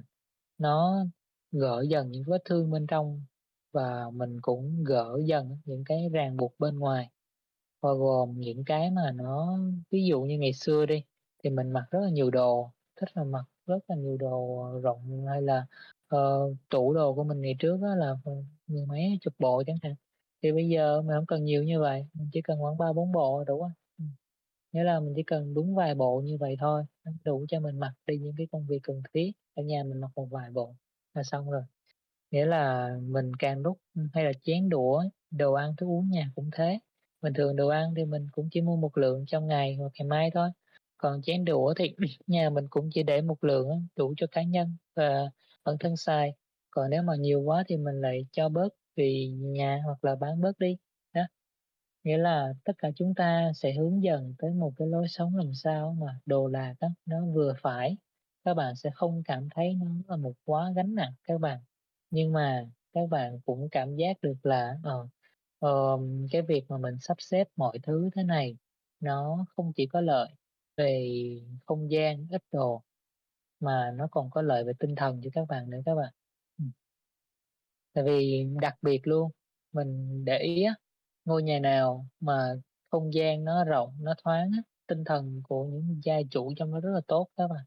[SPEAKER 1] nó gỡ dần những vết thương bên trong và mình cũng gỡ dần những cái ràng buộc bên ngoài, bao gồm những cái mà nó ví dụ như ngày xưa đi, thì mình mặc rất là nhiều đồ, thích là mặc rất là nhiều đồ rộng hay là, uh, tủ đồ của mình ngày trước đó là, mười mấy chục bộ chẳng hạn, thì bây giờ mình không cần nhiều như vậy, mình chỉ cần khoảng 3-4 bộ đủ rồi. Nghĩa là mình chỉ cần đúng vài bộ như vậy thôi, nó đủ cho mình mặc đi những cái công việc cần thiết, ở nhà mình mặc một vài bộ là xong rồi. Nghĩa là mình càng lúc ừ, hay là chén đũa, đồ ăn, thức uống nhà cũng thế, bình thường đồ ăn thì mình cũng chỉ mua một lượng trong ngày hoặc ngày mai thôi, còn chén đũa thì nhà mình cũng chỉ để một lượng đủ cho cá nhân và bản thân xài, còn nếu mà nhiều quá thì mình lại cho bớt vì nhà hoặc là bán bớt đi. Nghĩa là tất cả chúng ta sẽ hướng dần tới một cái lối sống làm sao mà đồ đạc đó, nó vừa phải, các bạn sẽ không cảm thấy nó là một quá gánh nặng các bạn. Nhưng mà các bạn cũng cảm giác được là, uh, uh, cái việc mà mình sắp xếp mọi thứ thế này nó không chỉ có lợi về không gian, ít đồ, mà nó còn có lợi về tinh thần cho các bạn nữa các bạn. Tại vì đặc biệt luôn, mình để ý á, ngôi nhà nào mà không gian nó rộng, nó thoáng á, tinh thần của những gia chủ trong nó rất là tốt các bạn.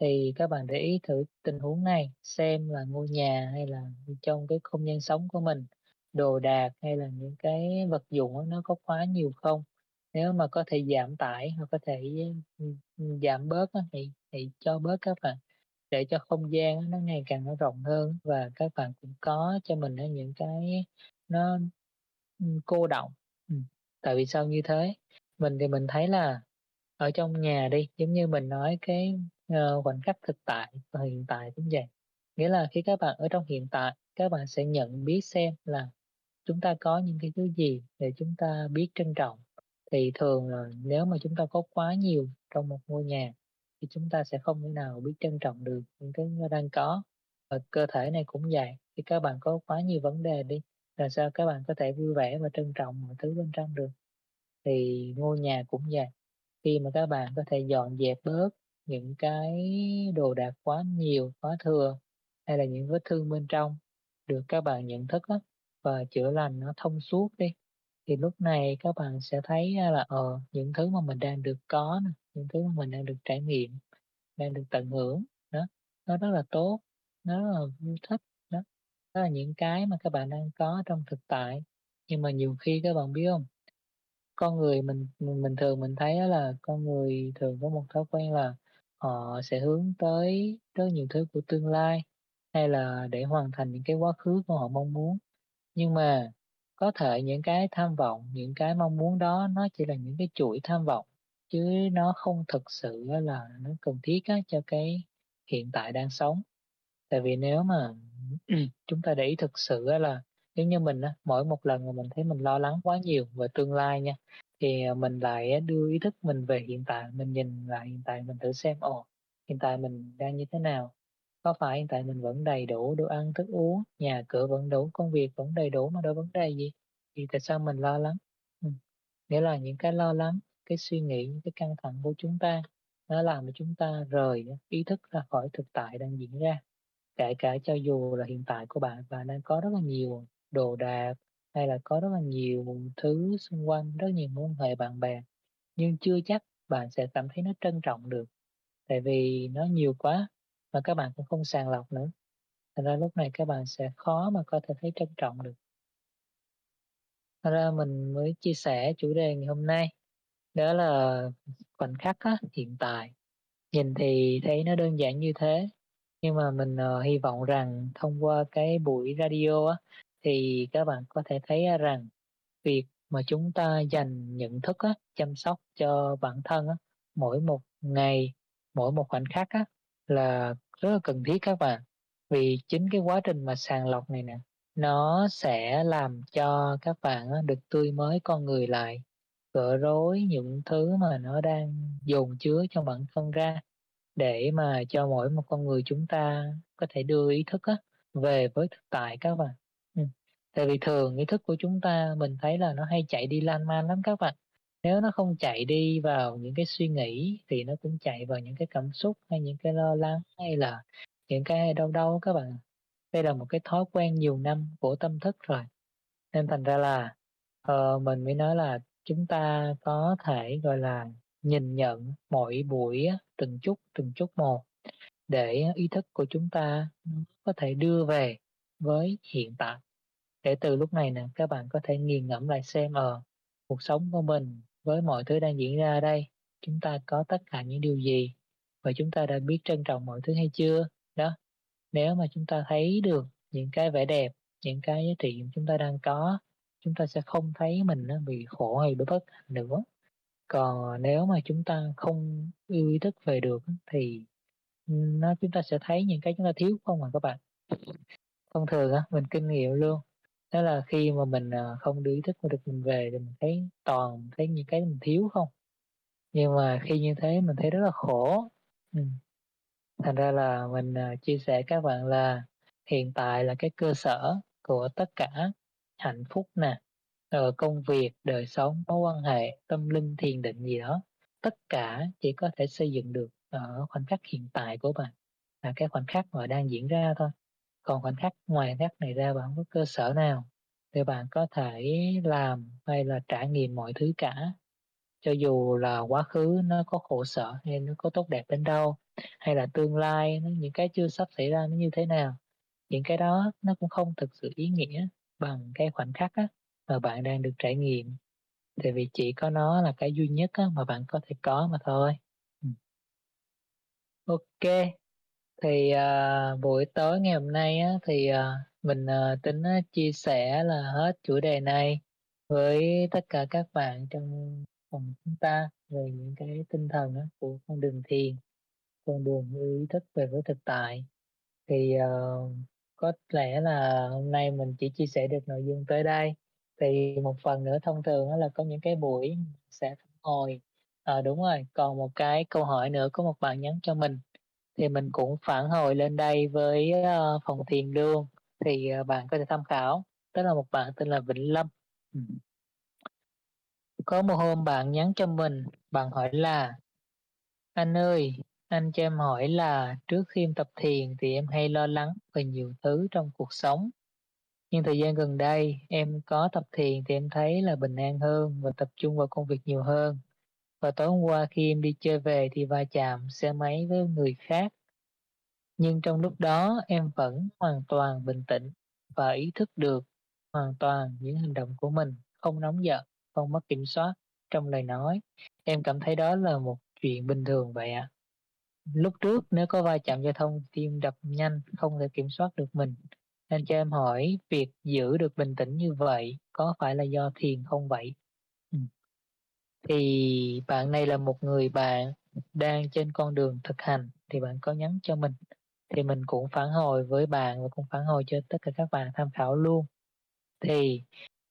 [SPEAKER 1] Thì các bạn để ý thử tình huống này, xem là ngôi nhà hay là trong cái không gian sống của mình, đồ đạc hay là những cái vật dụng nó có quá nhiều không? Nếu mà có thể giảm tải hoặc có thể, ừ, giảm bớt thì thì cho bớt các bạn, để cho không gian nó ngày càng nó rộng hơn và các bạn cũng có cho mình những cái nó, cô đọng. Tại vì sao như thế? Mình thì mình thấy là ở trong nhà đi, giống như mình nói cái, ờ, khoảnh khắc thực tại và hiện tại cũng vậy, nghĩa là khi các bạn ở trong hiện tại, các bạn sẽ nhận biết xem là chúng ta có những cái thứ gì để chúng ta biết trân trọng. Thì thường là nếu mà chúng ta có quá nhiều trong một ngôi nhà thì chúng ta sẽ không thể nào biết trân trọng được những cái đang có. Và cơ thể này cũng vậy, khi các bạn có quá nhiều vấn đề đi, làm sao các bạn có thể vui vẻ và trân trọng mọi thứ bên trong được. Thì ngôi nhà cũng vậy, khi mà các bạn có thể dọn dẹp bớt những cái đồ đạc quá nhiều, quá thừa hay là những vết thương bên trong được các bạn nhận thức á, và chữa lành nó thông suốt đi thì lúc này các bạn sẽ thấy là ờ những thứ mà mình đang được có nè, những thứ mà mình đang được trải nghiệm, đang được tận hưởng đó, nó rất là tốt, nó rất là vui thích đó. Là những cái mà các bạn đang có trong thực tại. Nhưng mà nhiều khi các bạn biết không Con người mình mình mình thường mình thấy là con người thường có một thói quen là họ sẽ hướng tới rất nhiều thứ của tương lai, hay là để hoàn thành những cái quá khứ của họ mong muốn. Nhưng mà có thể những cái tham vọng, những cái mong muốn đó nó chỉ là những cái chuỗi tham vọng, chứ nó không thực sự là nó cần thiết á cho cái hiện tại đang sống. Tại vì nếu mà chúng ta để ý thực sự là nếu như mình mỗi một lần mà mình thấy mình lo lắng quá nhiều về tương lai nha, thì, à, mình lại đưa ý thức mình về hiện tại, mình nhìn lại hiện tại mình thử xem, ồ, hiện tại mình đang như thế nào? Có phải hiện tại mình vẫn đầy đủ đồ ăn, thức uống, nhà cửa vẫn đủ, công việc vẫn đầy đủ mà đâu vấn đề gì? Thì tại sao mình lo lắng? ừ. nghĩa là những cái lo lắng, cái suy nghĩ, những cái căng thẳng của chúng ta nó làm cho chúng ta rời ý thức ra khỏi thực tại đang diễn ra. Kể cả cho dù là hiện tại của bạn, bạn đang có rất là nhiều đồ đạc, hay là có rất là nhiều thứ xung quanh, rất nhiều mối quan hệ bạn bè, nhưng chưa chắc bạn sẽ cảm thấy nó trân trọng được, tại vì nó nhiều quá và các bạn cũng không sàng lọc nữa. Thành ra lúc này các bạn sẽ khó mà có thể thấy trân trọng được. thành ra mình mới chia sẻ chủ đề ngày hôm nay, đó là khoảnh khắc á, hiện tại. Nhìn thì thấy nó đơn giản như thế, nhưng mà mình, uh, hy vọng rằng thông qua cái buổi radio á, thì các bạn có thể thấy rằng việc mà chúng ta dành nhận thức á, chăm sóc cho bản thân á, mỗi một ngày, mỗi một khoảnh khắc á, là rất là cần thiết các bạn. Vì chính cái quá trình mà sàng lọc này nè, nó sẽ làm cho các bạn á được tươi mới con người lại, gỡ rối những thứ mà nó đang dồn chứa trong bản thân ra, để mà cho mỗi một con người chúng ta có thể đưa ý thức á về với thực tại các bạn. Ừ. Tại vì thường ý thức của chúng ta mình thấy là nó hay chạy đi lan man lắm các bạn. Nếu nó không chạy đi vào những cái suy nghĩ thì nó cũng chạy vào những cái cảm xúc, hay những cái lo lắng, hay là những cái đau đau các bạn. Đây là một cái thói quen nhiều năm của tâm thức rồi, nên thành ra là, uh, mình mới nói là chúng ta có thể, gọi là, nhìn nhận mỗi buổi từng chút, từng chút một, để ý thức của chúng ta nó có thể đưa về với hiện tại. Để từ lúc này nè, các bạn có thể nghiền ngẫm lại xem, ờ, cuộc sống của mình với mọi thứ đang diễn ra ở đây, chúng ta có tất cả những điều gì? Và chúng ta đã biết trân trọng mọi thứ hay chưa? Đó, nếu mà chúng ta thấy được những cái vẻ đẹp, những cái giá trị chúng ta đang có, chúng ta sẽ không thấy mình bị khổ hay bị bất hạnh nữa. Còn ờ, nếu mà chúng ta không yêu ý thức về được thì, nó chúng ta sẽ thấy những cái chúng ta thiếu không à các bạn. Thông thường á, mình kinh nghiệm luôn, đó là khi mà mình, ờ, không đưa ý thức được mình về thì mình thấy toàn thấy những cái mình thiếu không. Nhưng mà khi như thế mình thấy rất là khổ. Thành ra là mình, ờ, chia sẻ các bạn là hiện tại là cái cơ sở của tất cả hạnh phúc nè, Ờ, công việc, đời sống, mối quan hệ, tâm linh, thiền định gì đó, tất cả chỉ có thể xây dựng được ở khoảnh khắc hiện tại của bạn, là cái khoảnh khắc mà đang diễn ra thôi. Còn khoảnh khắc ngoài khắc này ra bạn không có cơ sở nào để bạn có thể làm hay là trải nghiệm mọi thứ cả. Cho dù là quá khứ nó có khổ sở hay nó có tốt đẹp đến đâu, hay là tương lai nó những cái chưa sắp xảy ra nó như thế nào, những cái đó nó cũng không thực sự ý nghĩa bằng cái khoảnh khắc á mà bạn đang được trải nghiệm. Tại vì chỉ có nó là cái duy nhất á mà bạn có thể có mà thôi. Ừ. OK, thì, uh, buổi tối ngày hôm nay á thì, uh, mình, uh, tính uh, chia sẻ là hết chủ đề này với tất cả các bạn trong phòng chúng ta về những cái tinh thần á của con đường thiền, con đường ý thức về với thực tại. Thì, uh, có lẽ là hôm nay mình chỉ chia sẻ được nội dung tới đây, thì một phần nữa thông thường là có những cái buổi sẽ phản hồi ờ, đúng rồi, còn một cái câu hỏi nữa có một bạn nhắn cho mình, thì mình cũng phản hồi lên đây với, uh, phòng thiền lương thì, uh, bạn có thể tham khảo. Đó là một bạn tên là Vĩnh Lâm. Có một hôm bạn nhắn cho mình, bạn hỏi là "Anh ơi, anh cho em hỏi là trước khi em tập thiền thì em hay lo lắng về nhiều thứ trong cuộc sống, nhưng thời gian gần đây em có tập thiền thì em thấy là bình an hơn và tập trung vào công việc nhiều hơn. Và tối hôm qua khi em đi chơi về thì va chạm xe máy với người khác. Nhưng trong lúc đó em vẫn hoàn toàn bình tĩnh và ý thức được hoàn toàn những hành động của mình, không nóng giận, không mất kiểm soát trong lời nói. Em cảm thấy đó là một chuyện bình thường vậy ạ. À. Lúc trước nếu có va chạm giao thông tim đập nhanh, không thể kiểm soát được mình. Nên cho em hỏi, việc giữ được bình tĩnh như vậy có phải là do thiền không vậy? Ừ. Thì bạn này là một người bạn đang trên con đường thực hành, thì bạn có nhắn cho mình thì mình cũng phản hồi với bạn và cũng phản hồi cho tất cả các bạn tham khảo luôn thì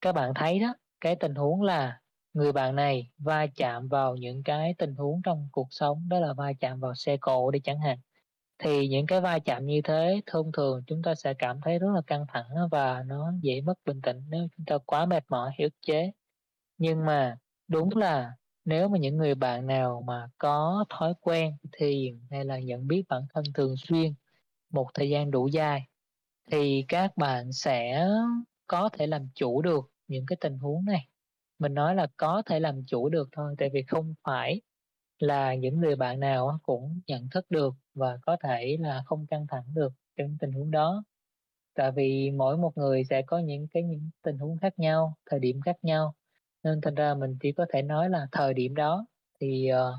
[SPEAKER 1] các bạn thấy đó, cái tình huống là người bạn này va chạm vào những cái tình huống trong cuộc sống, đó là va chạm vào xe cộ đi chẳng hạn thì những cái va chạm như thế thông thường chúng ta sẽ cảm thấy rất là căng thẳng và nó dễ mất bình tĩnh nếu chúng ta quá mệt mỏi hiểu chế. Nhưng mà đúng là nếu mà những người bạn nào mà có thói quen, thiền hay là nhận biết bản thân thường xuyên một thời gian đủ dài, thì các bạn sẽ có thể làm chủ được những cái tình huống này. Mình nói là có thể làm chủ được thôi, tại vì không phải là những người bạn nào cũng nhận thức được và có thể là không căng thẳng được trong tình huống đó. Tại vì mỗi một người sẽ có những cái những tình huống khác nhau thời điểm khác nhau. Nên thành ra mình chỉ có thể nói là thời điểm đó thì uh,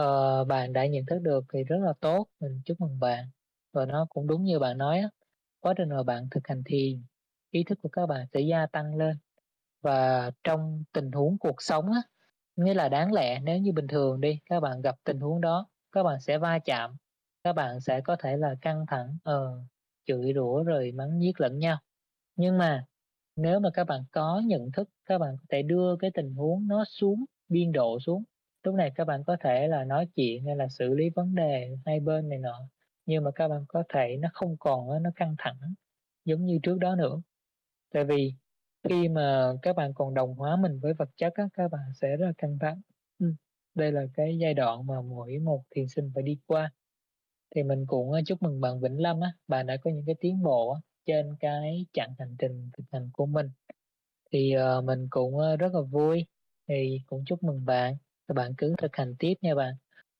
[SPEAKER 1] uh, bạn đã nhận thức được thì rất là tốt. Mình chúc mừng bạn. Và nó cũng đúng như bạn nói quá trình mà bạn thực hành thiền ý thức của các bạn sẽ gia tăng lên. Và trong tình huống cuộc sống á nghĩa là đáng lẽ nếu như bình thường đi các bạn gặp tình huống đó các bạn sẽ va chạm các bạn sẽ có thể là căng thẳng ờ chửi rủa rồi mắng nhiếc lẫn nhau. Nhưng mà nếu mà các bạn có nhận thức các bạn có thể đưa cái tình huống nó xuống biên độ xuống. Lúc này các bạn có thể là nói chuyện hay là xử lý vấn đề hai bên này nọ nhưng mà các bạn có thể nó không còn nó căng thẳng giống như trước đó nữa. Tại vì khi mà các bạn còn đồng hóa mình với vật chất á, các bạn sẽ rất là căng thẳng. Ừ. đây là cái giai đoạn mà mỗi một thiền sinh phải đi qua thì mình cũng ờ, chúc mừng bạn Vĩnh Lâm á bạn đã có những cái tiến bộ trên cái chặng hành trình thực hành của mình. Thì uh, mình cũng ờ, rất là vui thì cũng chúc mừng bạn các bạn cứ thực hành tiếp nha bạn.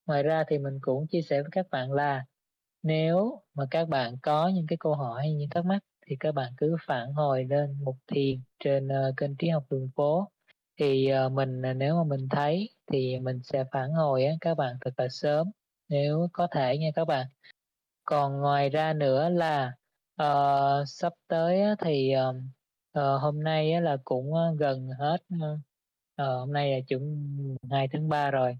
[SPEAKER 1] Ngoài ra thì mình cũng chia sẻ với các bạn là nếu mà các bạn có những cái câu hỏi hay những thắc mắc thì các bạn cứ phản hồi lên một thiền trên uh, kênh trí học đường phố. Thì uh, mình nếu mà mình thấy thì mình sẽ phản hồi á, các bạn thật là sớm nếu có thể nha các bạn. Còn ngoài ra nữa là uh, sắp tới thì uh, uh, hôm nay là cũng gần hết uh, hôm nay là chuẩn 2 tháng 3 rồi.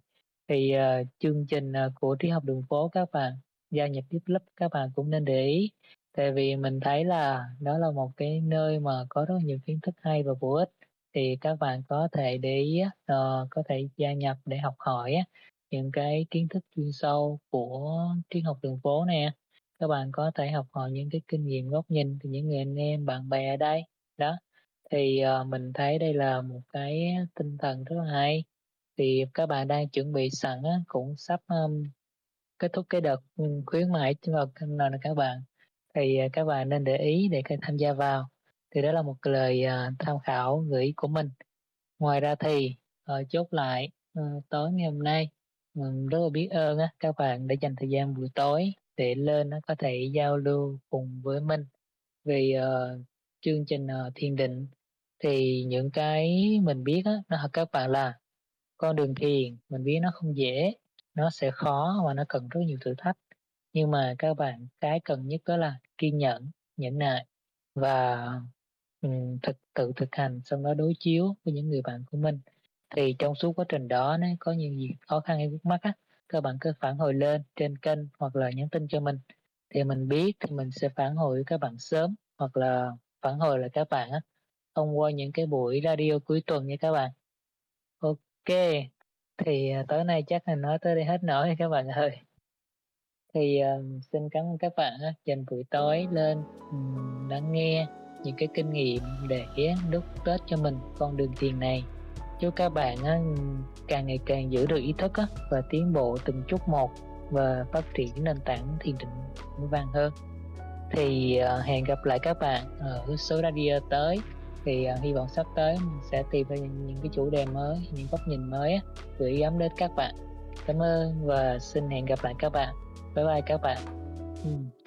[SPEAKER 1] Thì uh, chương trình của trí học đường phố các bạn gia nhập tiếp lớp các bạn cũng nên để ý. Tại vì mình thấy là đó là một cái nơi mà có rất nhiều kiến thức hay và bổ ích. Thì các bạn có thể để ý uh, có thể gia nhập để học hỏi những cái kiến thức chuyên sâu của triết học đường phố nè. Các bạn có thể học hỏi những cái kinh nghiệm góc nhìn từ những người anh em bạn bè ở đây. Đó thì uh, mình thấy đây là một cái tinh thần rất là hay. Thì các bạn đang chuẩn bị sẵn á, cũng sắp um, kết thúc cái đợt ừ, khuyến mãi vào nào nè các bạn. Thì uh, các bạn nên để ý để tham gia vào. Thì đó là một lời uh, tham khảo gửi của mình. Ngoài ra thì uh, chốt lại uh, tối ngày hôm nay mình rất là biết ơn á, các bạn đã dành thời gian buổi tối để lên nó có thể giao lưu cùng với mình. Về uh, ờ, chương trình uh, thiền định thì những cái mình biết á, nó các bạn là con đường thiền mình biết nó không dễ nó sẽ khó và nó cần rất nhiều thử thách. Nhưng mà các bạn cái cần nhất đó là kiên nhẫn nhẫn nại và um, thực tự thực hành xong đó đối chiếu với những người bạn của mình thì trong suốt quá trình đó nó có nhiều gì khó khăn hay vướng mắt á các bạn cứ phản hồi lên trên kênh hoặc là nhắn tin cho mình. Thì mình biết thì mình sẽ phản hồi với các bạn sớm hoặc là phản hồi là các bạn á thông qua những cái buổi radio cuối tuần nha các bạn. Ok thì à, tối nay chắc là nói tới đây hết nổi các bạn ơi. Thì uh, xin cảm ơn các bạn uh, dành buổi tối lên um, lắng nghe những cái kinh nghiệm để đúc kết cho mình con đường tiền này chúc các bạn á, càng ngày càng giữ được ý thức á, và tiến bộ từng chút một và phát triển nền tảng thiền định vững vàng hơn. Thì uh, hẹn gặp lại các bạn ở số radio tới. Thì uh, hy vọng sắp tới mình sẽ tìm ra những, những cái chủ đề mới những góc nhìn mới gửi gắm đến các bạn. Cảm ơn và xin hẹn gặp lại các bạn. Bye bye các bạn. Ừ.